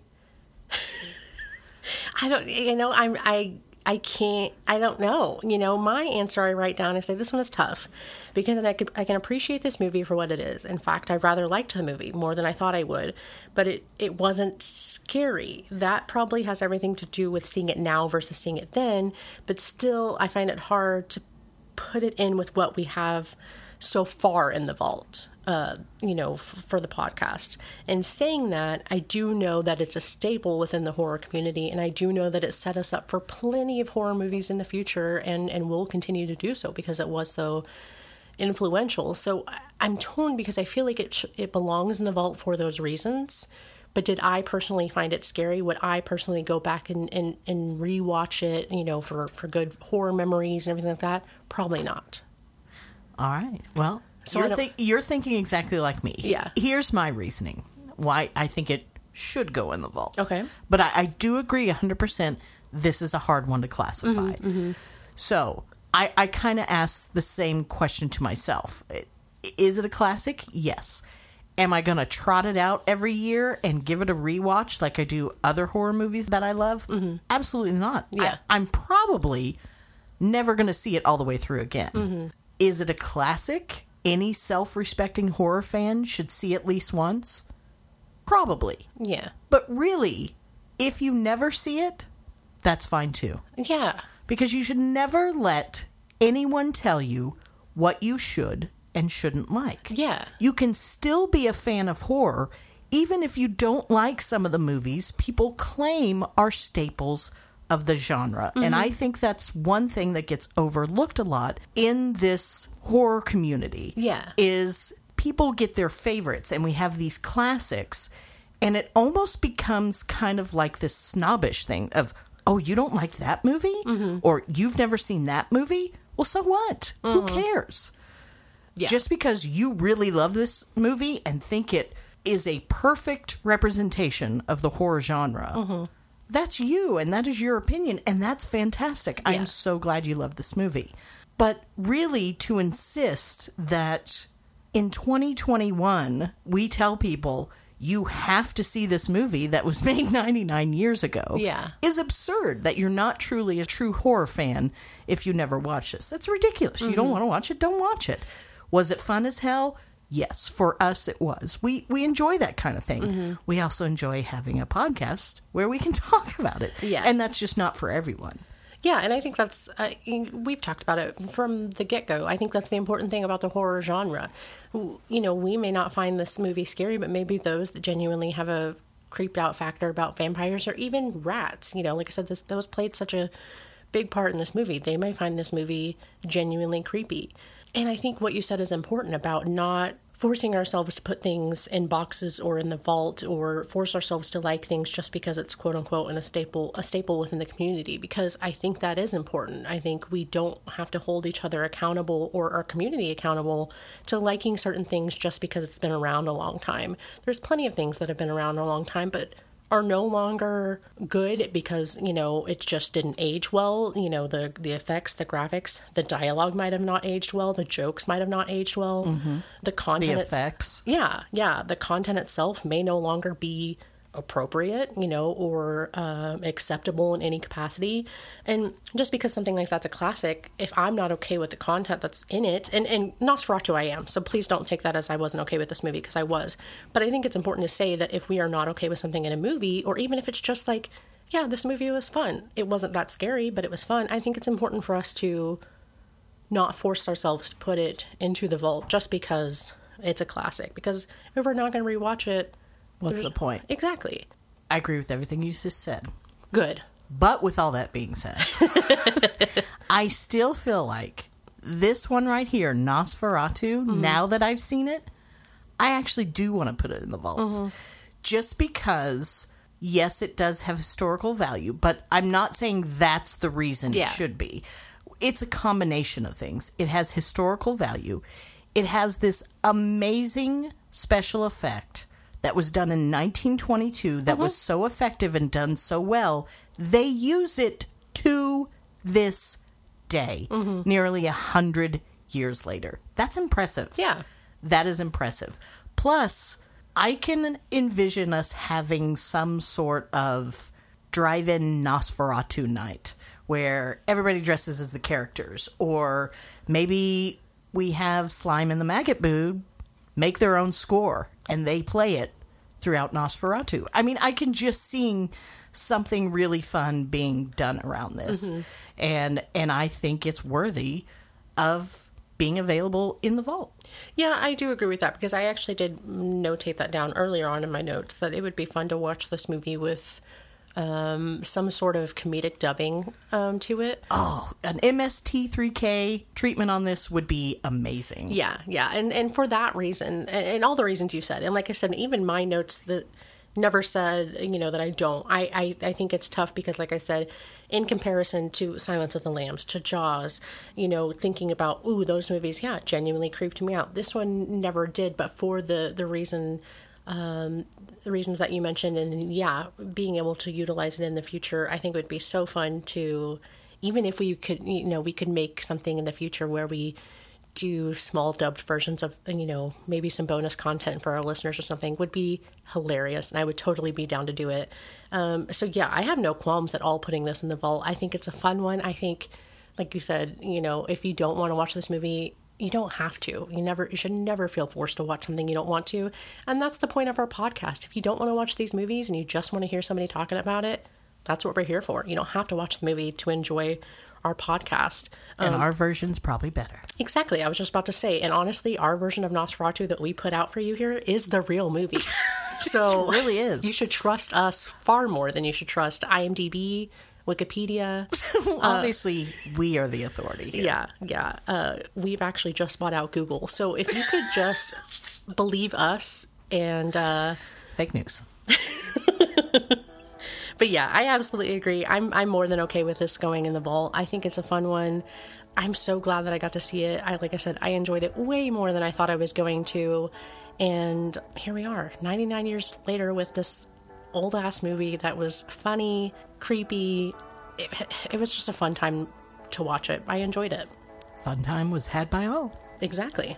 Speaker 3: i don't you know i'm i i I can't. I don't know. You know, my answer I write down is say this one is tough because I could I can appreciate this movie for what it is. In fact, I rather liked the movie more than I thought I would, but it it wasn't scary. That probably has everything to do with seeing it now versus seeing it then. But still, I find it hard to put it in with what we have so far in the vault uh, you know, f- for the podcast. And saying that, I do know that it's a staple within the horror community, and I do know that it set us up for plenty of horror movies in the future, and and will continue to do so because it was so influential. So I'm torn because I feel like it sh- it belongs in the vault for those reasons. But did I personally find it scary? Would I personally go back and, and, and rewatch it, you know, for, for good horror memories and everything like that? Probably not.
Speaker 5: All right. Well,
Speaker 3: So
Speaker 5: you're, think, you're thinking exactly like me.
Speaker 3: Yeah.
Speaker 5: Here's my reasoning why I think it should go in the vault.
Speaker 3: Okay.
Speaker 5: But I, I do agree 100% this is a hard one to classify.
Speaker 3: Mm-hmm,
Speaker 5: So I, I kind of ask the same question to myself Is it a classic? Yes. Am I going to trot it out every year and give it a rewatch like I do other horror movies that I love? Absolutely not.
Speaker 3: Mm-hmm. Yeah.
Speaker 5: I, I'm probably never going to see it all the way through again. Is it a classic? Any self respecting horror fan should see at least once? Probably.
Speaker 3: Yeah.
Speaker 5: But really, if you never see it, that's fine too.
Speaker 3: Yeah.
Speaker 5: Because you should never let anyone tell you what you should and shouldn't like.
Speaker 3: Yeah.
Speaker 5: You can still be a fan of horror even if you don't like some of the movies people claim are staples of the genre. And I mm-hmm. think that's one thing that gets overlooked a lot in this horror community.
Speaker 3: Yeah.
Speaker 5: Is people get their favorites and we have these classics and it almost becomes kind of like this snobbish thing of oh you don't like that movie mm-hmm. or you've never seen that movie well so what who mm-hmm. cares
Speaker 3: Yeah.
Speaker 5: just because you really love this movie and think it is a perfect representation of the horror genre, that's you and that is your opinion, and that's fantastic.
Speaker 3: Yeah.
Speaker 5: I'm so glad you love this movie. But really, to insist that in 2021 we tell people you have to see this movie that was made 99 years ago
Speaker 3: Yeah.
Speaker 5: is absurd that you're not truly a true horror fan if you never watch this. That's ridiculous. You don't mm-hmm. want to watch it, don't watch it. Was it fun as hell? Yes, for us it was. We we enjoy that kind of thing. We also enjoy having a podcast where we can talk about it.
Speaker 3: Yeah.
Speaker 5: And that's just not for everyone.
Speaker 3: Yeah, and I think that's uh, we've talked about it from the get go. I think that's the important thing about the horror genre. You know, we may not find this movie scary, but maybe those that genuinely have a creeped out factor about vampires or even rats. You know, like I said, this those played such a big part in this movie. They may find this movie genuinely creepy. And I think what you said is important about not forcing ourselves to put things in boxes or in the vault or force ourselves to like things just because it's quote unquote in a staple a staple within the community because I think that is important. I think we don't have to hold each other accountable or our community accountable to liking certain things just because it's been around a long time. There's plenty of things that have been around a long time but are no longer good because you know it just didn't age well. You know the the effects the graphics the dialogue might have not aged well. The jokes might have not aged well. The
Speaker 5: The
Speaker 3: content it's-
Speaker 5: effects.
Speaker 3: yeah yeah. The content itself may no longer be appropriate you know or um, acceptable in any capacity. And just because something like that's a classic if i'm not okay with the content that's in it and, and nosferatu i am so please don't take that as i wasn't okay with this movie because i was. But i think it's important to say that if we are not okay with something in a movie or even if it's just like yeah this movie was fun it wasn't that scary but it was fun i think it's important for us to not force ourselves to put it into the vault just because it's a classic. Because if we're not going to rewatch it
Speaker 5: What's
Speaker 3: there's-
Speaker 5: the point?
Speaker 3: exactly
Speaker 5: I agree with everything you just said.
Speaker 3: good
Speaker 5: But with all that being said, I still feel like this one right here, Nosferatu, mm-hmm. now that I've seen it, I actually do want to put it in the vault. Mm-hmm. Just because, yes, it does have historical value, but I'm not saying that's the reason
Speaker 3: Yeah.
Speaker 5: it should be. It's a combination of things. It has historical value, it has this amazing special effect that was done in 1922 that was uh-huh. so effective and done so well, they use it to this day, mm-hmm. nearly a hundred years later. That's impressive.
Speaker 3: Yeah.
Speaker 5: That is impressive. Plus, I can envision us having some sort of drive in Nosferatu night where everybody dresses as the characters, or maybe we have Slime and the Maggot Boob make their own score and they play it throughout Nosferatu. I mean, I can just seeing something really fun being done around this, mm-hmm. and and I think it's worthy of being available in the vault.
Speaker 3: Yeah, I do agree with that because I actually did notate that down earlier on in my notes that it would be fun to watch this movie with um, some sort of comedic dubbing um, to it.
Speaker 5: Oh, an MST3K treatment on this would be amazing.
Speaker 3: Yeah, yeah, and and for that reason, and, and all the reasons you said, and like I said, even my notes that never said, you know, that I don't. I, I I think it's tough because, like I said, in comparison to Silence of the Lambs, to Jaws, you know, thinking about ooh those movies, yeah, genuinely creeped me out. This one never did, but for the the reason. Um, the reasons that you mentioned, and yeah, being able to utilize it in the future, I think would be so fun to, even if we could, you know, we could make something in the future where we do small dubbed versions of you know maybe some bonus content for our listeners or something would be hilarious and i would totally be down to do it. Um, so yeah i have no qualms at all putting this in the vault. I think it's a fun one. I think like you said you know if you don't want to watch this movie you don't have to you never you should never feel forced to watch something you don't want to and that's the point of our podcast if you don't want to watch these movies and you just want to hear somebody talking about it that's what we're here for you don't have to watch the movie to enjoy our podcast
Speaker 5: And um, our version's probably better.
Speaker 3: Exactly. I was just about to say, and honestly, our version of Nosferatu that we put out for you here is the real movie. so
Speaker 5: It really is.
Speaker 3: You should trust us far more than you should trust IMDb, Wikipedia.
Speaker 5: Obviously, we are the authority here.
Speaker 3: yeah, yeah. Uh, we've actually just bought out Google. So if you could just believe us and. Uh,
Speaker 5: Fake news.
Speaker 3: but yeah, I absolutely agree. I'm I'm more than okay with this going in the vault. I think it's a fun one. I'm so glad that I got to see it. I like I said, I enjoyed it way more than I thought I was going to. And here we are, 99 years later with this old ass movie that was funny, creepy. It, it was just a fun time to watch it. I enjoyed it.
Speaker 5: Fun time was had by all.
Speaker 3: Exactly.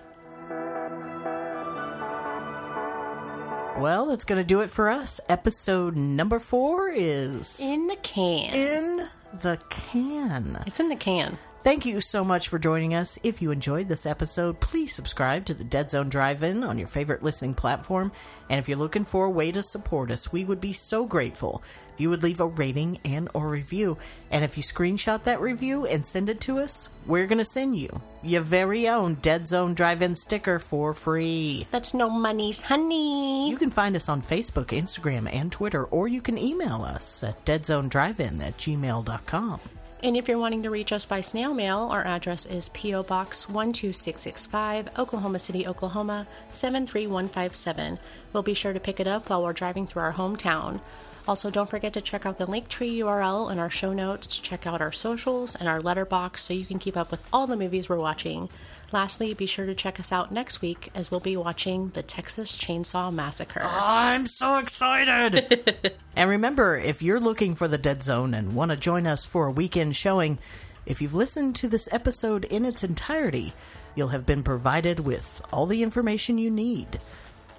Speaker 5: Well, that's going to do it for us. Episode number four is
Speaker 3: In the can.
Speaker 5: in the can.
Speaker 3: It's in the can.
Speaker 5: Thank you so much for joining us. If you enjoyed this episode, please subscribe to the Dead Zone Drive In on your favorite listening platform. And if you're looking for a way to support us, we would be so grateful if you would leave a rating and or review. And if you screenshot that review and send it to us, we're going to send you your very own Dead Zone Drive In sticker for free.
Speaker 3: That's no monies, honey.
Speaker 5: You can find us on Facebook, Instagram, and Twitter, or you can email us at deadzonedrivein at gmail.com.
Speaker 3: And if you're wanting to reach us by snail mail, our address is P.O. Box 12665, Oklahoma City, Oklahoma 73157. We'll be sure to pick it up while we're driving through our hometown. Also, don't forget to check out the Linktree URL in our show notes to check out our socials and our Letterboxd so you can keep up with all the movies we're watching. Lastly, be sure to check us out next week as we'll be watching the Texas Chainsaw Massacre.
Speaker 5: I'm so excited! and remember, if you're looking for the Dead Zone and want to join us for a weekend showing, if you've listened to this episode in its entirety, you'll have been provided with all the information you need.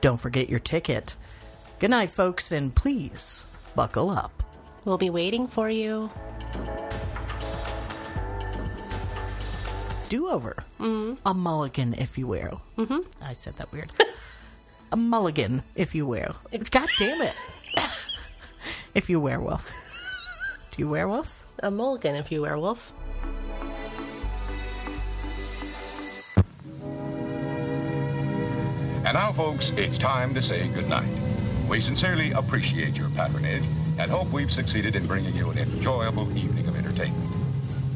Speaker 5: Don't forget your ticket. Good night, folks, and please buckle up.
Speaker 3: We'll be waiting for you.
Speaker 5: Do over. Mm-hmm. A mulligan, if you will. Mm-hmm. I said that weird. a mulligan, if you will. God damn it. if you werewolf. Do you werewolf?
Speaker 3: A mulligan if you werewolf.
Speaker 1: And now, folks, it's time to say goodnight. We sincerely appreciate your patronage and hope we've succeeded in bringing you an enjoyable evening of entertainment.